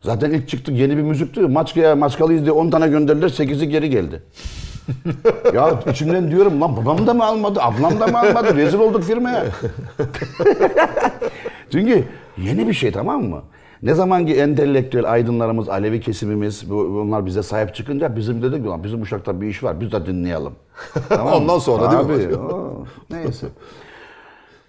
Zaten ilk çıktık yeni bir müziktü. Maçka'ya Maçkalıyız diye 10 tane gönderdiler 8'i geri geldi. ya içimden diyorum lan babam da mı almadı, ablam da mı almadı? Rezil olduk firmaya. Çünkü yeni bir şey tamam mı? Ne zaman ki entelektüel aydınlarımız, Alevi kesimimiz, bu- bunlar bize sahip çıkınca bizim dedik lan bizim uşakta bir iş var biz de dinleyelim. Tamam? Ondan sonra değil mi? Abi, o, neyse.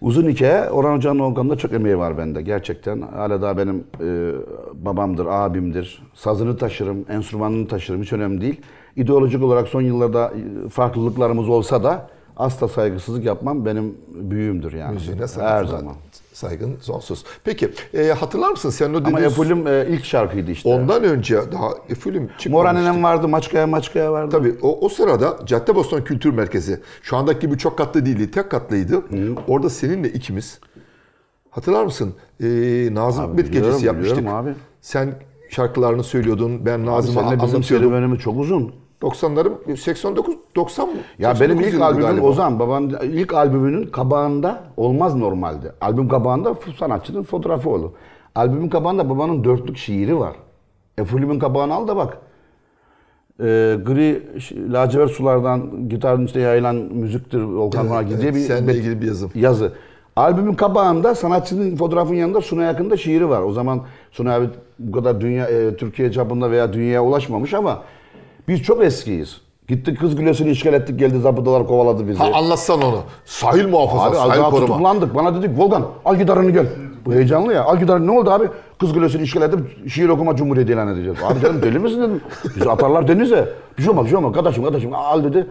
Uzun hikaye. Orhan Hoca'nın o konuda çok emeği var bende. Gerçekten hala daha benim e, babamdır, abimdir. Sazını taşırım, enstrümanını taşırım. Hiç önemli değil. İdeolojik olarak son yıllarda e, farklılıklarımız olsa da asla saygısızlık yapmam benim büyüğümdür yani. Müziğine Her zaman. Saygın sonsuz. Peki e, hatırlar mısın sen o Ama dediğin Efulüm e, ilk şarkıydı işte. ondan önce daha Efülüm çıkmamıştı. Moranenem vardı, Maçkaya Maçkaya vardı. Tabii o, o sırada Caddebostan Kültür Merkezi şu andaki gibi çok katlı değildi, tek katlıydı. Orada seninle ikimiz hatırlar mısın? Ee, Nazım Abi Hikmet gecesi yapmıştık. abi. Sen şarkılarını söylüyordun, ben Nazım'a seninle bizim anlatıyordum. serüvenimiz çok uzun. 90'ların 89 90 mı? Ya 89 benim ilk albümüm galiba. Ozan. Babam ilk albümünün kabağında olmaz normalde. Albüm kabağında sanatçının fotoğrafı olur. Albümün kabağında babanın dörtlük şiiri var. Efulümün kabağını al da bak. Ee, gri lacivert sulardan gitarın üstüne yayılan müziktir Volkan diye evet, bir seninle ilgili bir yazım. yazı. Albümün kabağında sanatçının fotoğrafının yanında Sunay Akın'da şiiri var. O zaman Sunay abi bu kadar dünya e, Türkiye çapında veya dünyaya ulaşmamış ama biz çok eskiyiz. Gittik kız kulesini işgal ettik geldi zabıdalar kovaladı bizi. Ha anlatsan onu. Sahil muhafaza, Abi sahil koruma. tutuklandık. Bana dedik Volkan al gitarını gel. Bu heyecanlı ya. Al gitarını ne oldu abi? Kız kulesini işgal edip şiir okuma cumhuriyeti ilan edeceğiz. Abi dedim deli misin dedim. Bizi atarlar denize. Bir şey olmaz bir şey olmaz. Kardeşim kardeşim al dedi.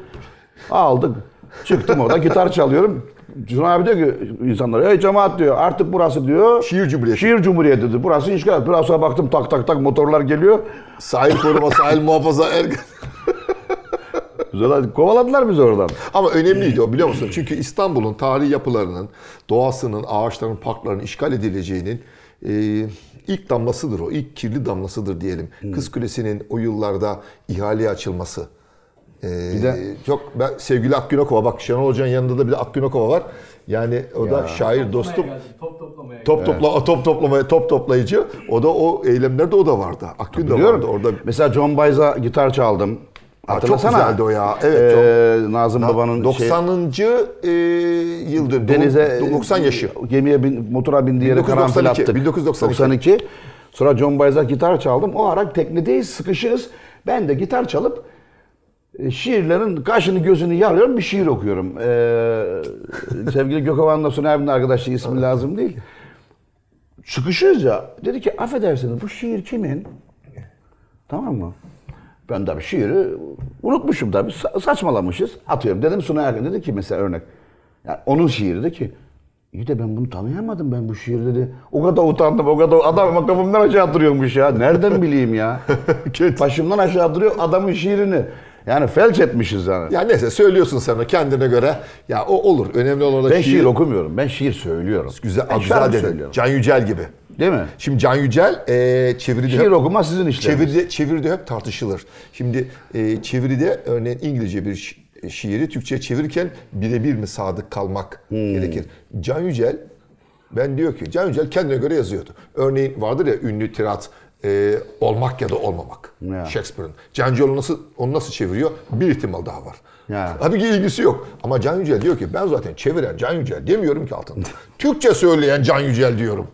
Aldık. Çıktım orada gitar çalıyorum. Cunay abi diyor ki insanlara ey cemaat diyor artık burası diyor. Şiir Cumhuriyeti. Şiir cumhuriyeti dedi. Burası işgal. Biraz sonra baktım tak tak tak motorlar geliyor. Sahil koruma, sahil muhafaza. Er... Güzel, Kovaladılar bizi oradan. Ama önemliydi o biliyor musun? Çünkü İstanbul'un tarihi yapılarının, doğasının, ağaçların, parkların işgal edileceğinin e, ilk damlasıdır o. ilk kirli damlasıdır diyelim. Kız Kulesi'nin o yıllarda ihaleye açılması. E, Bir de- çok ben sevgili Akgün Okova bak Şenol Hoca'nın yanında da bir de Akgün Okova var. Yani o da şair dostum. Top toplamaya Top topla top toplamaya top toplayıcı. O da o eylemlerde o da vardı. Akgün de Biliyorum. vardı orada. Mesela John Baez'a gitar çaldım. Aa, çok Hatırlasana. güzeldi o ya. Evet, Ee, Nazım Baba'nın 90. şey, e, yıl dönümü. denize 90 yaşı. Gemiye bin, motora bindiği yere 1992, karanfil attık. 1992. 92. Sonra John Baez'a gitar çaldım. O ara teknedeyiz, sıkışırız. Ben de gitar çalıp şiirlerin kaşını gözünü yarıyorum bir şiir okuyorum. Ee, sevgili Gökhan'la Sunay abinin arkadaşlığı ismi lazım değil. Sıkışırız ya. Dedi ki affedersiniz bu şiir kimin? Tamam mı? Ben tabii şiiri unutmuşum tabii. Sa- saçmalamışız. Atıyorum. Dedim Sunay Akın dedi ki mesela örnek. Yani onun şiiri dedi ki İyi de ben bunu tanıyamadım ben bu şiir dedi. O kadar utandım o kadar adam kafamdan aşağı duruyormuş ya. Nereden bileyim ya? Başımdan aşağı duruyor adamın şiirini. Yani felç etmişiz yani. Ya neyse söylüyorsun sen o kendine göre. Ya o olur. Önemli olan da ben şiir, şiir. okumuyorum. Ben şiir söylüyorum. Güzel, ben güzel dedin. söylüyorum. Can Yücel gibi. Değil mi? Şimdi Can Yücel e, çeviride Şiir hep, okuma sizin işleriniz. çeviride, çeviride hep tartışılır. Şimdi e, çeviride örneğin İngilizce bir şi- şiiri Türkçe'ye çevirirken birebir mi sadık kalmak Hmm. gerekir. Can Yücel ben diyor ki Can Yücel kendine göre yazıyordu. Örneğin vardır ya ünlü tirat e, olmak ya da olmamak. Ya. Shakespeare'ın. Can Yücel nasıl, onu nasıl çeviriyor? Bir ihtimal daha var. Ya. Tabii ki ilgisi yok. Ama Can Yücel diyor ki ben zaten çeviren Can Yücel demiyorum ki altında. Türkçe söyleyen Can Yücel diyorum.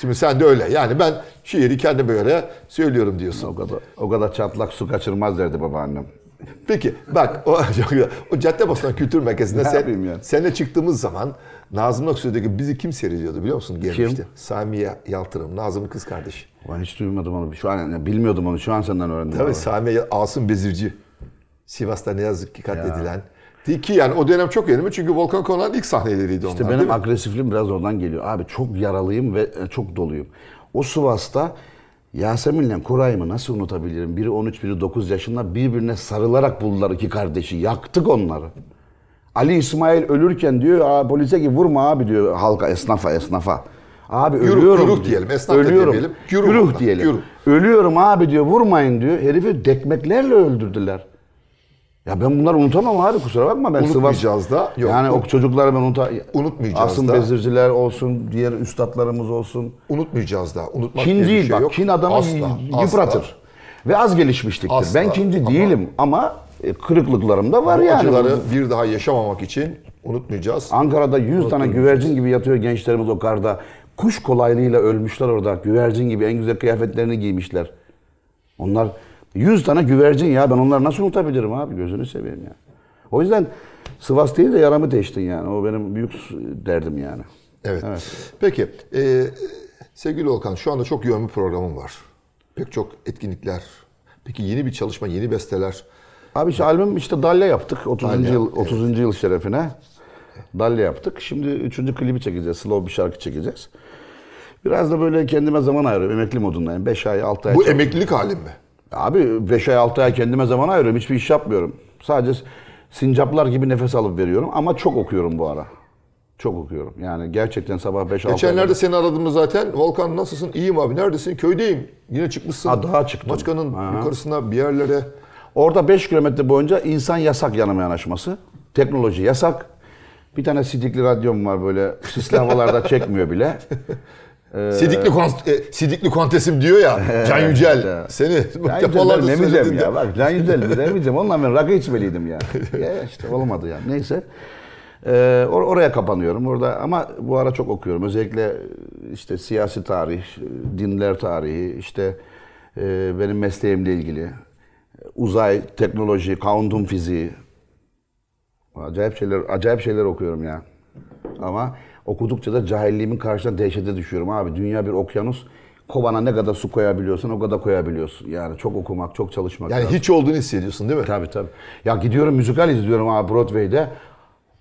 Şimdi sen de öyle. Yani ben şiiri kendime göre söylüyorum diyorsun. O kadar, o kadar çatlak su kaçırmaz derdi babaannem. Peki bak o, o Caddebostan Kültür Merkezi'nde sen, yani? seninle çıktığımız zaman Nazım Aksu'daki bizi kim seyrediyordu biliyor musun? Gelmişti. Kim? Samiye Yaltırım, Nazım'ın kız kardeşi. Ben hiç duymadım onu. Şu an bilmiyordum onu. Şu an senden öğrendim. Tabii Abi. Samiye Asım Bezirci. Sivas'ta ne yazık ki katledilen. Değil ki yani o dönem çok önemli çünkü Volkan Konak'ın ilk sahneleriydi onlar İşte benim agresifliğim biraz oradan geliyor. Abi çok yaralıyım ve e, çok doluyum. O Sivas'ta Yasemin'le Koray'ımı nasıl unutabilirim? Biri 13, biri 9 yaşında birbirine sarılarak buldular iki kardeşi. Yaktık onları. Ali İsmail ölürken diyor polise ki vurma abi diyor halka esnafa esnafa. Abi Güruh- ölüyorum. diyor. diyelim, esnaf ölüyorum. güruh Güruh, hatta, diyelim. güruh. Ölüyorum abi diyor vurmayın diyor. Herifi dekmeklerle öldürdüler. Ya ben bunları unutamam abi kusura bakma ben Sivas. Unutmayacağız da. Yok, yani o yok. çocukları ben unuta... Unutmayacağız Asım da. Bezirciler olsun, diğer üstadlarımız olsun. Unutmayacağız da. Unutmak Kin değil şey bak, yok. kin adamı Asla, y- asla. yıpratır. Ve az gelişmişliktir. Asla. Ben kinci Ama- değilim ama kırıklıklarım da var Bu yani. acıları bir daha yaşamamak için unutmayacağız. Ankara'da 100 tane güvercin gibi yatıyor gençlerimiz o karda. Kuş kolaylığıyla ölmüşler orada. Güvercin gibi en güzel kıyafetlerini giymişler. Onlar 100 tane güvercin ya ben onları nasıl unutabilirim abi gözünü seveyim ya. O yüzden Sivas değil de yaramı teştin yani. O benim büyük derdim yani. Evet. Peki. e, sevgili Volkan şu anda çok yoğun bir programım var. Pek çok etkinlikler. Peki yeni bir çalışma, yeni besteler. Abi işte albüm işte Dalya yaptık. 30. Dalya, yıl evet. 30. yıl şerefine. Dalya yaptık. Şimdi 3. klibi çekeceğiz. Slow bir şarkı çekeceğiz. Biraz da böyle kendime zaman ayırıyorum. Emekli modundayım. 5 ay 6 ay. Bu çalış- emeklilik halin mi? Abi 5 ay 6 ay kendime zaman ayırıyorum. Hiçbir iş yapmıyorum. Sadece sincaplar gibi nefes alıp veriyorum. Ama çok okuyorum bu ara. Çok okuyorum. Yani gerçekten sabah 5-6 Geçenlerde seni aradım zaten. Volkan nasılsın? İyiyim abi. Neredesin? Köydeyim. Yine çıkmışsın. Ha, daha çıktım. Maçkanın yukarısına bir yerlere. Orada 5 kilometre boyunca insan yasak yanıma yanaşması. Teknoloji yasak. Bir tane sidikli radyom var böyle sisli havalarda çekmiyor bile. Sidikli, kon- e, Sidikli kontesim diyor ya. Can Yücel. Seni bu Can Yücel'den demeyeceğim ya. Bak Can Yücel demeyeceğim. Onunla ben rakı içmeliydim ya. ya işte olmadı ya. Neyse. Ee, or- oraya kapanıyorum orada ama bu ara çok okuyorum. Özellikle işte siyasi tarih, dinler tarihi, işte e, benim mesleğimle ilgili uzay, teknoloji, kuantum fiziği. Acayip şeyler, acayip şeyler okuyorum ya. Ama okudukça da cahilliğimin karşısına dehşete düşüyorum abi. Dünya bir okyanus. Kovana ne kadar su koyabiliyorsun o kadar koyabiliyorsun. Yani çok okumak, çok çalışmak. Yani lazım. hiç olduğunu hissediyorsun değil mi? Tabii tabii. Ya gidiyorum müzikal izliyorum abi Broadway'de.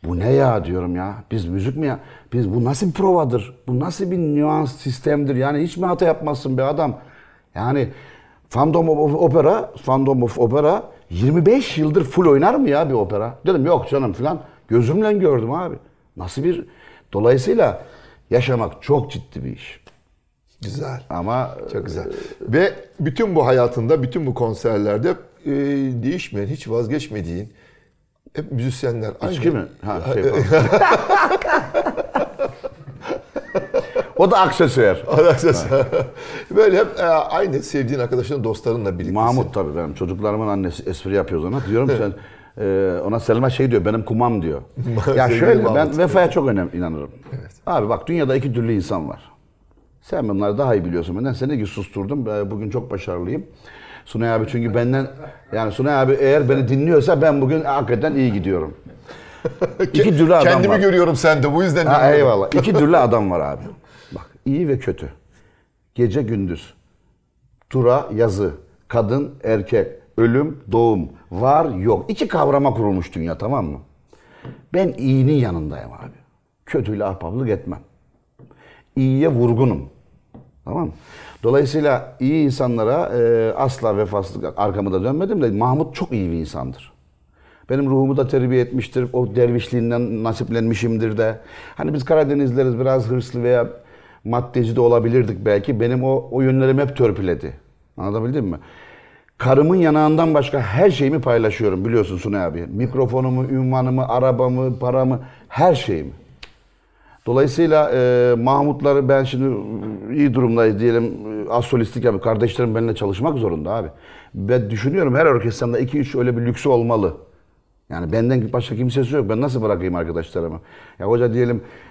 Bu ne ya diyorum ya. Biz müzik mi ya? Biz bu nasıl bir provadır? Bu nasıl bir nüans sistemdir? Yani hiç mi hata yapmazsın be adam? Yani Phantom of Opera, Phantom of Opera 25 yıldır full oynar mı ya bir opera? Dedim yok canım filan. Gözümle gördüm abi. Nasıl bir... Dolayısıyla yaşamak çok ciddi bir iş. Güzel. Ama Çok güzel. Ve bütün bu hayatında, bütün bu konserlerde e, değişmeyen, hiç vazgeçmediğin hep müzisyenler. aynı. Mi? Ha, şey o da aksesuar. Arkadaşlar, Böyle hep e, aynı sevdiğin arkadaşların, dostlarınla birliktesin. Mahmut tabii benim çocuklarımın annesi espri yapıyoruz ona. Diyorum sen e, ona Selma şey diyor benim kumam diyor. ya şöyle ben Mahmut. vefaya çok önem inanırım. Abi bak dünyada iki türlü insan var. Sen bunları daha iyi biliyorsun benden. Seni ki susturdum. Bugün çok başarılıyım. Sunay abi çünkü benden yani Sunay abi eğer beni dinliyorsa ben bugün hakikaten iyi gidiyorum. İki türlü adam Kendimi var. görüyorum sende, bu yüzden Ha, eyvallah. İki türlü adam var abi. İyi ve kötü. Gece gündüz. Tura yazı. Kadın erkek. Ölüm doğum. Var yok. İki kavrama kurulmuş dünya tamam mı? Ben iyinin yanındayım abi. Kötüyle ahbaplık etmem. İyiye vurgunum. Tamam mı? Dolayısıyla iyi insanlara e, asla vefasızlık arkamı da dönmedim de Mahmut çok iyi bir insandır. Benim ruhumu da terbiye etmiştir. O dervişliğinden nasiplenmişimdir de. Hani biz Karadenizleriz biraz hırslı veya maddeci de olabilirdik belki. Benim o, o yönlerimi hep törpüledi. Anlatabildim mi? Karımın yanağından başka her şeyimi paylaşıyorum biliyorsun Sunay abi. Mikrofonumu, ünvanımı, arabamı, paramı, her şeyimi. Dolayısıyla e, Mahmutları ben şimdi iyi durumdayız diyelim. e, Az solistlik yapıp kardeşlerim benimle çalışmak zorunda abi. Ben düşünüyorum her orkestranda 2-3 öyle bir lüksü olmalı. Yani benden başka kimsesi yok. Ben nasıl bırakayım arkadaşlarımı? Ya hoca diyelim e,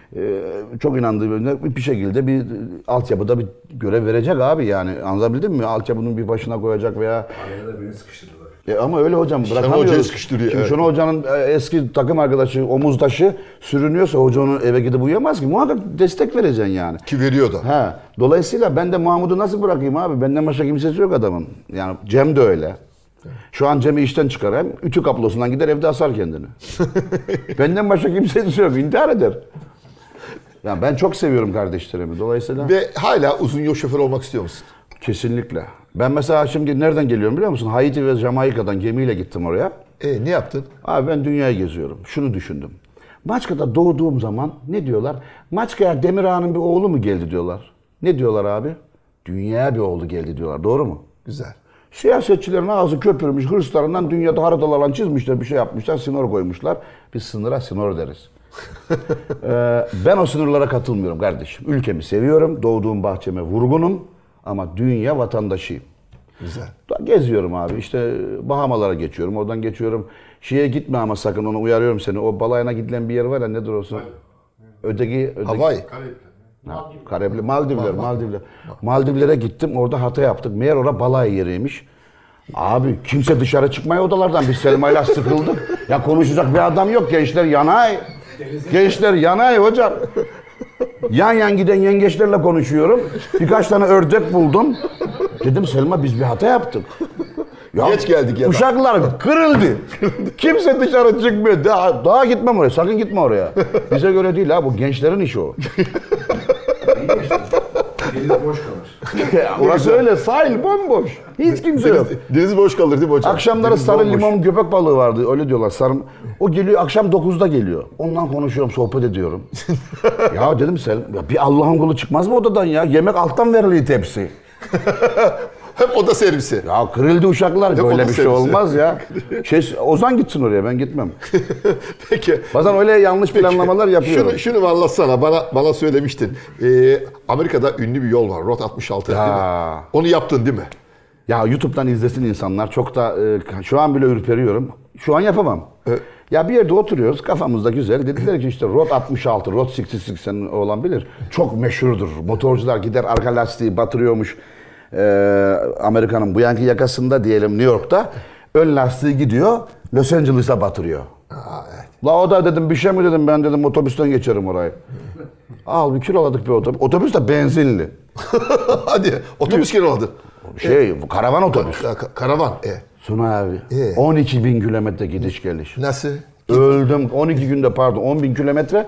çok inandığı birine bir şekilde bir altyapıda bir görev verecek abi yani. Anlatabildim mi? Altyapının bir başına koyacak veya Araya da beni sıkıştırdılar. e ama öyle hocam Hoca'yı bırakamıyoruz. sıkıştırıyor, Şimdi evet. Şenol Hoca'nın e, eski takım arkadaşı, omuzdaşı sürünüyorsa hoca onu eve gidip uyuyamaz ki. Muhakkak destek vereceksin yani. Ki veriyor da. Ha, dolayısıyla ben de Mahmut'u nasıl bırakayım abi? Benden başka kimsesi yok adamın. Yani Cem de öyle. Şu an Cem'i işten çıkarayım. Ütü kablosundan gider evde asar kendini. Benden başka kimsesi yok. intihar eder. Yani ben çok seviyorum kardeşlerimi. Dolayısıyla Ve hala uzun yol şoförü olmak istiyor musun? kesinlikle. Ben mesela şimdi nereden geliyorum biliyor musun? Haiti ve Jamaika'dan gemiyle gittim oraya. E ne yaptın? Abi ben dünyayı geziyorum. Şunu düşündüm. Maçka'da doğduğum zaman ne diyorlar? Maçka'ya Demir Ağa'nın bir oğlu mu geldi diyorlar. Ne diyorlar abi? Dünyaya bir oğlu geldi diyorlar. Doğru mu? Güzel. Siyasetçilerin ağzı köpürmüş, hırslarından dünyada haritalarla çizmişler, bir şey yapmışlar, sınır koymuşlar. Biz sınıra sınır deriz. Ee, ben o sınırlara katılmıyorum kardeşim. Ülkemi seviyorum, doğduğum bahçeme vurgunum ama dünya vatandaşıyım. Güzel. Geziyorum abi işte Bahamalara geçiyorum oradan geçiyorum. Şiye gitme ama sakın onu uyarıyorum seni. O balayına gidilen bir yer var ya nedir orası? Öteki, öteki Hawaii. Ha, Karabli, Maldivler, Maldivler. Maldivlere gittim orada hata yaptık. Meğer orada balay yeriymiş. Abi kimse dışarı çıkmaya odalardan. Biz Selma'yla sıkıldık. Ya konuşacak bir adam yok. Gençler yanay. Gençler yanay hocam. Yan yan giden yengeçlerle konuşuyorum. Birkaç tane ördek buldum. Dedim Selma biz bir hata yaptık. Geç geldik ya. Uşaklar kırıldı. Kimse dışarı çıkmıyor. Daha, daha gitmem oraya. Sakın gitme oraya. Bize göre değil ha bu gençlerin işi o. Deniz boş kalır. Orası öyle sahil bomboş. Hiç kimse yok. Deniz boş kalır değil mi hocam? Akşamları Deniz sarı bomboş. limon köpek balığı vardı öyle diyorlar. Sarı, o geliyor akşam 9'da geliyor. Ondan konuşuyorum sohbet ediyorum. ya dedim Selim ya bir Allah'ın kulu çıkmaz mı odadan ya? Yemek alttan veriliyor tepsi. Hep oda servisi. Ya kırıldı uşaklar Hep böyle onun bir şey servisi. olmaz ya. Şey, Ozan gitsin oraya ben gitmem. Peki. Bazen öyle yanlış planlamalar yapıyorum. Şunu, şunu anlatsana. Bana bana söylemiştin. Ee, Amerika'da ünlü bir yol var. Rot 66. değil mi? Ya. Onu yaptın değil mi? Ya YouTube'dan izlesin insanlar. Çok da e, şu an bile ürperiyorum. Şu an yapamam. Ya bir yerde oturuyoruz kafamızda güzel. Dediler ki işte Rot 66, Rot 66 senin olan bilir. Çok meşhurdur. Motorcular gider arka lastiği batırıyormuş. Ee, Amerika'nın bu yankı yakasında diyelim New York'ta. Ön lastiği gidiyor Los Angeles'a batırıyor. Aa, evet. La o da dedim bir şey mi dedim ben dedim otobüsten geçerim orayı. Al bir kiraladık bir otobüs. Otobüs de benzinli. Hadi otobüs kiraladı. Şey karavan otobüs. Ka- Karavan. E. Sunay abi. Ee? 12 bin kilometre gidiş geliş. Nasıl? Öldüm. 12 günde pardon 10 bin kilometre.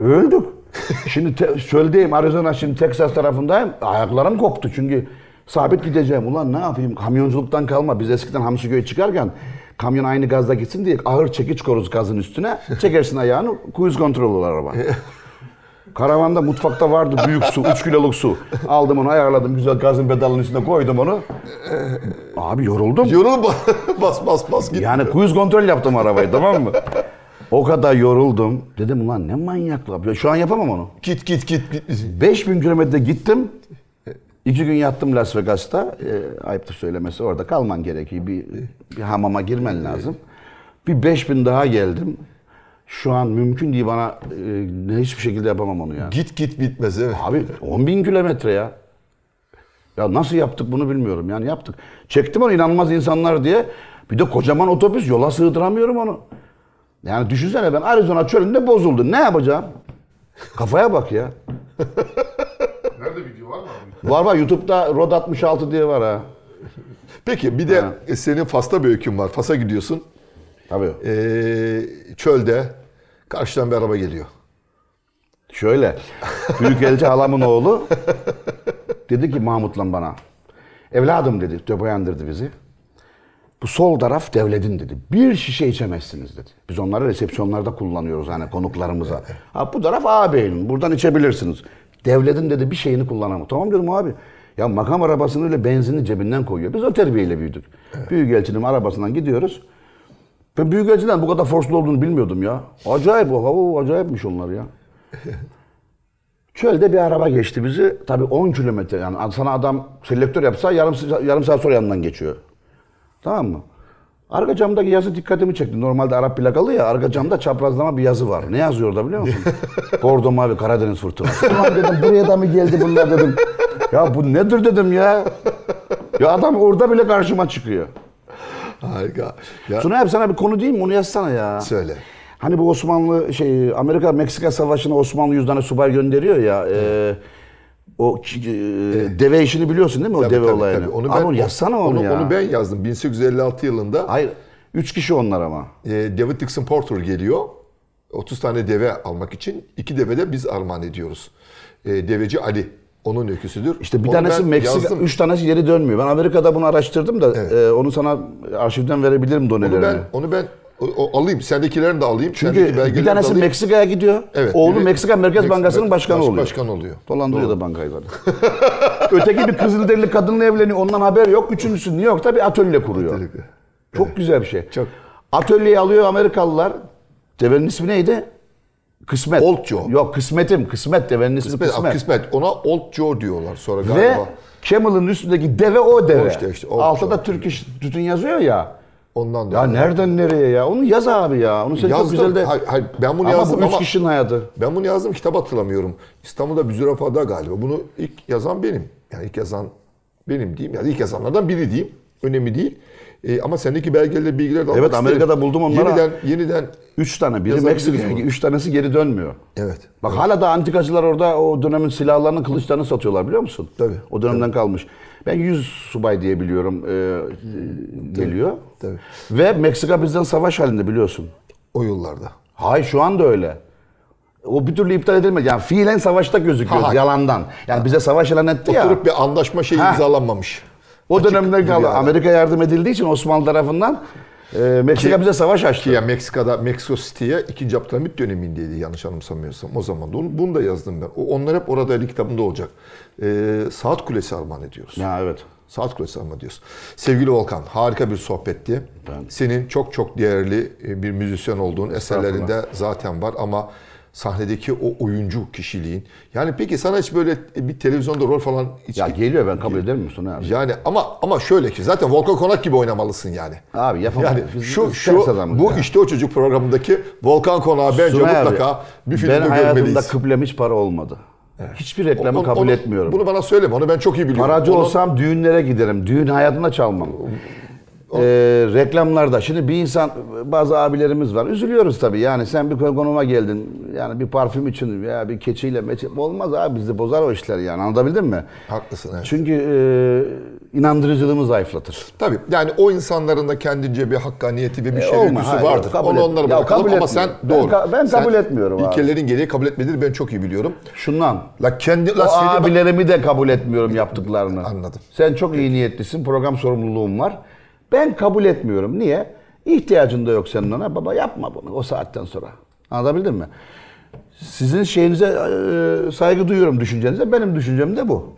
Öldük. Şimdi te, çöldeyim Arizona şimdi Texas tarafındayım. Ayaklarım koptu çünkü sabit gideceğim. Ulan ne yapayım kamyonculuktan kalma. Biz eskiden Hamsiköy'e çıkarken kamyon aynı gazda gitsin diye ağır çekiç koruz gazın üstüne. Çekersin ayağını cruise kontrol olur araba. Karavanda mutfakta vardı büyük su, 3 kiloluk su. Aldım onu ayarladım güzel gazın pedalının üstüne koydum onu. Abi yoruldum. Yorul bas bas bas git. Yani cruise kontrol yaptım arabayı tamam mı? O kadar yoruldum. Dedim ulan ne manyaklar. Ya Şu an yapamam onu. Git git git. git. 5000 kilometre gittim. İki gün yattım Las Vegas'ta. E, ayıptır söylemesi orada kalman gerekiyor. Bir, bir hamama girmen lazım. Bir 5000 daha geldim. Şu an mümkün değil bana e, ne hiçbir şekilde yapamam onu ya. Git git bitmez evet. Abi 10 bin kilometre ya. Ya nasıl yaptık bunu bilmiyorum yani yaptık. Çektim onu inanılmaz insanlar diye. Bir de kocaman otobüs yola sığdıramıyorum onu. Yani düşünsene ben Arizona çölünde bozuldu. Ne yapacağım? Kafaya bak ya. Nerede video var mı abi? Var var YouTube'da Rod 66 diye var ha. Peki bir de Ha. e, senin Fas'ta bir öykün var. Fas'a gidiyorsun. Tabii. Ee, çölde karşıdan bir araba geliyor. Şöyle. Büyükelçi halamın oğlu dedi ki Mahmut'la bana. Evladım dedi. Töpe yandırdı bizi. Bu sol taraf devletin dedi. Bir şişe içemezsiniz dedi. Biz onları resepsiyonlarda kullanıyoruz hani konuklarımıza. Ha bu taraf ağabeyin. Buradan içebilirsiniz. Devletin dedi bir şeyini kullanamam. Tamam dedim abi. Ya makam arabasını öyle benzinli cebinden koyuyor. Biz o terbiyeyle büyüdük. Büyükelçinin arabasından gidiyoruz. Ben Büyükelçiden bu kadar forslu olduğunu bilmiyordum ya. Acayip o. hava acayipmiş onlar ya. Çölde bir araba geçti bizi. Tabii 10 kilometre yani sana adam selektör yapsa yarım, yarım saat sonra yanından geçiyor. Tamam mı? Arka camdaki yazı dikkatimi çekti. Normalde Arap plakalı ya. Arka camda çaprazlama bir yazı var. Ne yazıyor orada biliyor musun? Bordo mavi Karadeniz fırtınası. Ulan dedim buraya da mı geldi bunlar dedim. Ya bu nedir dedim ya. Ya adam orada bile karşıma çıkıyor. Harika. Ya, Sunay abi sana bir konu diyeyim mi? Onu yazsana ya. Söyle. Hani bu Osmanlı şey Amerika Meksika Savaşı'na Osmanlı yüz tane subay gönderiyor ya. e, o e, deve işini biliyorsun değil mi o Tabii, deve tabii, olayını? tabii. Onu, onu yazsana onu, onu, ya. onu ben yazdım. 1856 yılında Hayır. Üç kişi onlar ama. e, David Dixon Porter geliyor. 30 tane deve almak için. iki deve de biz armağan ediyoruz. E, deveci Ali. Onun öyküsüdür. İşte bir Onu tanesi ben Meksika, yazdım. üç tanesi geri dönmüyor. Ben Amerika'da bunu araştırdım da e, onu sana arşivden verebilirim Onu donelerini. ben, onu ben o, o alayım. Sendekilerini de alayım. Çünkü bir tanesi. Meksika'ya gidiyor. Evet, Oğlu biri Meksika Merkez Meksika- Bankası'nın başkanı baş- oluyor. başkan oluyor. Dolandırıyor Doğru. da bankayı zaten. Öteki bir Kızılderili kadınla evleniyor. Ondan haber yok. Üçüncüsü New York'ta bir atölye kuruyor. Atölye. Çok güzel bir şey. Çok. Atölyeyi alıyor Amerikalılar. Devenin ismi neydi? Kısmet. Old Joe. Yok kısmetim. Kısmet devenin ismi Kısmet, kısmet. kısmet. Ona Old Joe diyorlar sonra galiba. Ve Camel'ın üstündeki deve o deve. O işte, işte, Altta da. Türk iş tütün yazıyor ya. Ondan da. Ya nereden nereye ya? Onu yaz abi ya. Onu sen çok Yazdım. güzel de... Hayır, hayır, ben bunu ama yazdım bu üç ama- kişinin hayatı. Ben bunu yazdım kitap hatırlamıyorum. İstanbul'da bir zürafada galiba. Bunu ilk yazan benim. Yani ilk yazan benim diyeyim. Yani ilk yazanlardan biri diyeyim. Önemli değil. E, ama sendeki belgeleri, bilgileri de Evet, isterim. Amerika'da buldum onları. Yeniden, yeniden Üç tane. Biri Meksika. Üç tanesi geri dönmüyor. Evet. Bak hala da antikacılar orada o dönemin silahlarını, kılıçlarını satıyorlar biliyor musun? Tabii. O dönemden kalmış. Ben 100 subay diye biliyorum e, geliyor. tabii. Ve Meksika bizden savaş halinde biliyorsun. o yıllarda. Hayır şu anda öyle. O bir türlü iptal edilmedi. Yani fiilen savaşta gözüküyor Ha, ha. yalandan. Yani bize savaş ilan etti ya. Oturup bir anlaşma şeyi Ha. imzalanmamış. O dönemden kaldı. Amerika yardım edildiği için Osmanlı tarafından e, Meksika Ki- bize savaş açtı. Ki ya Meksika'da Meksiko City'ye 2. Abdülhamit dönemindeydi yanlış anımsamıyorsam o zaman da. Onu, bunu da yazdım ben. O, onlar hep orada kitabında olacak. Ee, Saat Kulesi armağan ediyoruz. Ya evet. Saat Kulesi armağan ediyoruz. Sevgili Volkan harika bir sohbetti. Ben- Senin çok çok değerli e, bir müzisyen olduğun eserlerinde zaten var ama sahnedeki o oyuncu kişiliğin. Yani peki sana hiç böyle bir televizyonda rol falan hiç Ya geliyor ben kabul eder misin abi? yani ama ama şöyle ki zaten Volkan Konak gibi oynamalısın yani. Abi yapamam. Yani Biz- şu şu bu ya. işte o çocuk programındaki Volkan Konağı bence Sunay abi, mutlaka bir filmde Ben hayatımda görmeliyiz. kıblem hiç para olmadı. Hiçbir reklamı Onu- kabul onu- etmiyorum. Bunu bana söyleme. Onu ben çok iyi biliyorum. Paracı Onu- olsam düğünlere giderim. Düğün hayatında çalmam. Ee, reklamlarda. Şimdi bir insan, bazı abilerimiz var. Üzülüyoruz tabii. Yani sen bir konuma geldin. Yani bir parfüm için veya bir keçiyle meçe olmaz abi bizde bozar o işler yani. Anlatabildim mi? Haklısın, evet. Çünkü e, inandırıcılığımı zayıflatır. Tabii yani o insanların da kendince bir hakkaniyeti ve bir E, şey olma, öyküsü hayır, vardır. kabul Onu et- onlara Ya, bırakalım kabul ama sen etmiyorum. doğru. Ben ka- ben Sen kabul etmiyorum abi. İlkelerin gereği kabul etmediğini ben çok iyi biliyorum. Şundan. La kendi O la seni bak- abilerimi de kabul etmiyorum yaptıklarını. Anladım. Sen çok iyi niyetlisin, program sorumluluğun var. Ben kabul etmiyorum. Niye? İhtiyacın da yok senin ona. Baba yapma bunu o saatten sonra. Anlatabildim mi? Sizin şeyinize e, saygı duyuyorum düşüncenize. Benim düşüncem de bu.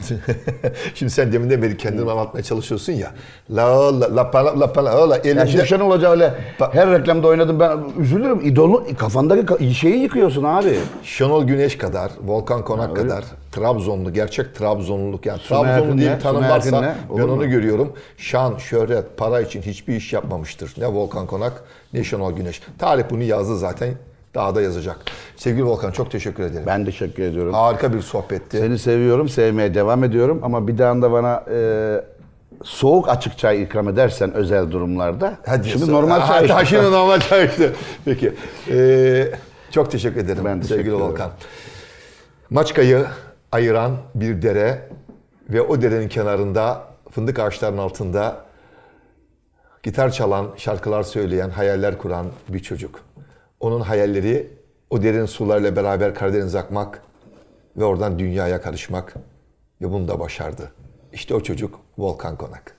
Şimdi sen deminden beri kendini anlatmaya çalışıyorsun ya. La la la pala la pala la Ya elinde şimdi Şenol Hoca öyle her reklamda oynadım ben üzülürüm. İdolun kafandaki ka- şeyi yıkıyorsun abi. Şenol Güneş kadar, Volkan Konak kadar Trabzonlu, gerçek Trabzonluluk yani Suna Trabzonlu diye bir tanım varsa ben onu mu? görüyorum. Şan, şöhret, para için hiçbir iş yapmamıştır. Ne Volkan Konak ne Şenol Güneş. Tarih bunu yazdı zaten. Daha da yazacak. Sevgili Volkan çok teşekkür ederim. Ben teşekkür ediyorum. Harika bir sohbetti. Seni seviyorum, sevmeye devam ediyorum ama bir daha da bana e, soğuk açık çay ikram edersen özel durumlarda. Hadi şimdi normal çay ha, Şimdi normal çay işte. Peki. Ee, çok teşekkür ederim Ben teşekkür sevgili ederim. Volkan. Maçka'yı ayıran bir dere ve o derenin kenarında fındık ağaçlarının altında gitar çalan, şarkılar söyleyen, hayaller kuran bir çocuk. Onun hayalleri o derin sularla beraber Karadeniz'e akmak ve oradan dünyaya karışmak ve bunu da başardı. İşte o çocuk Volkan Konak.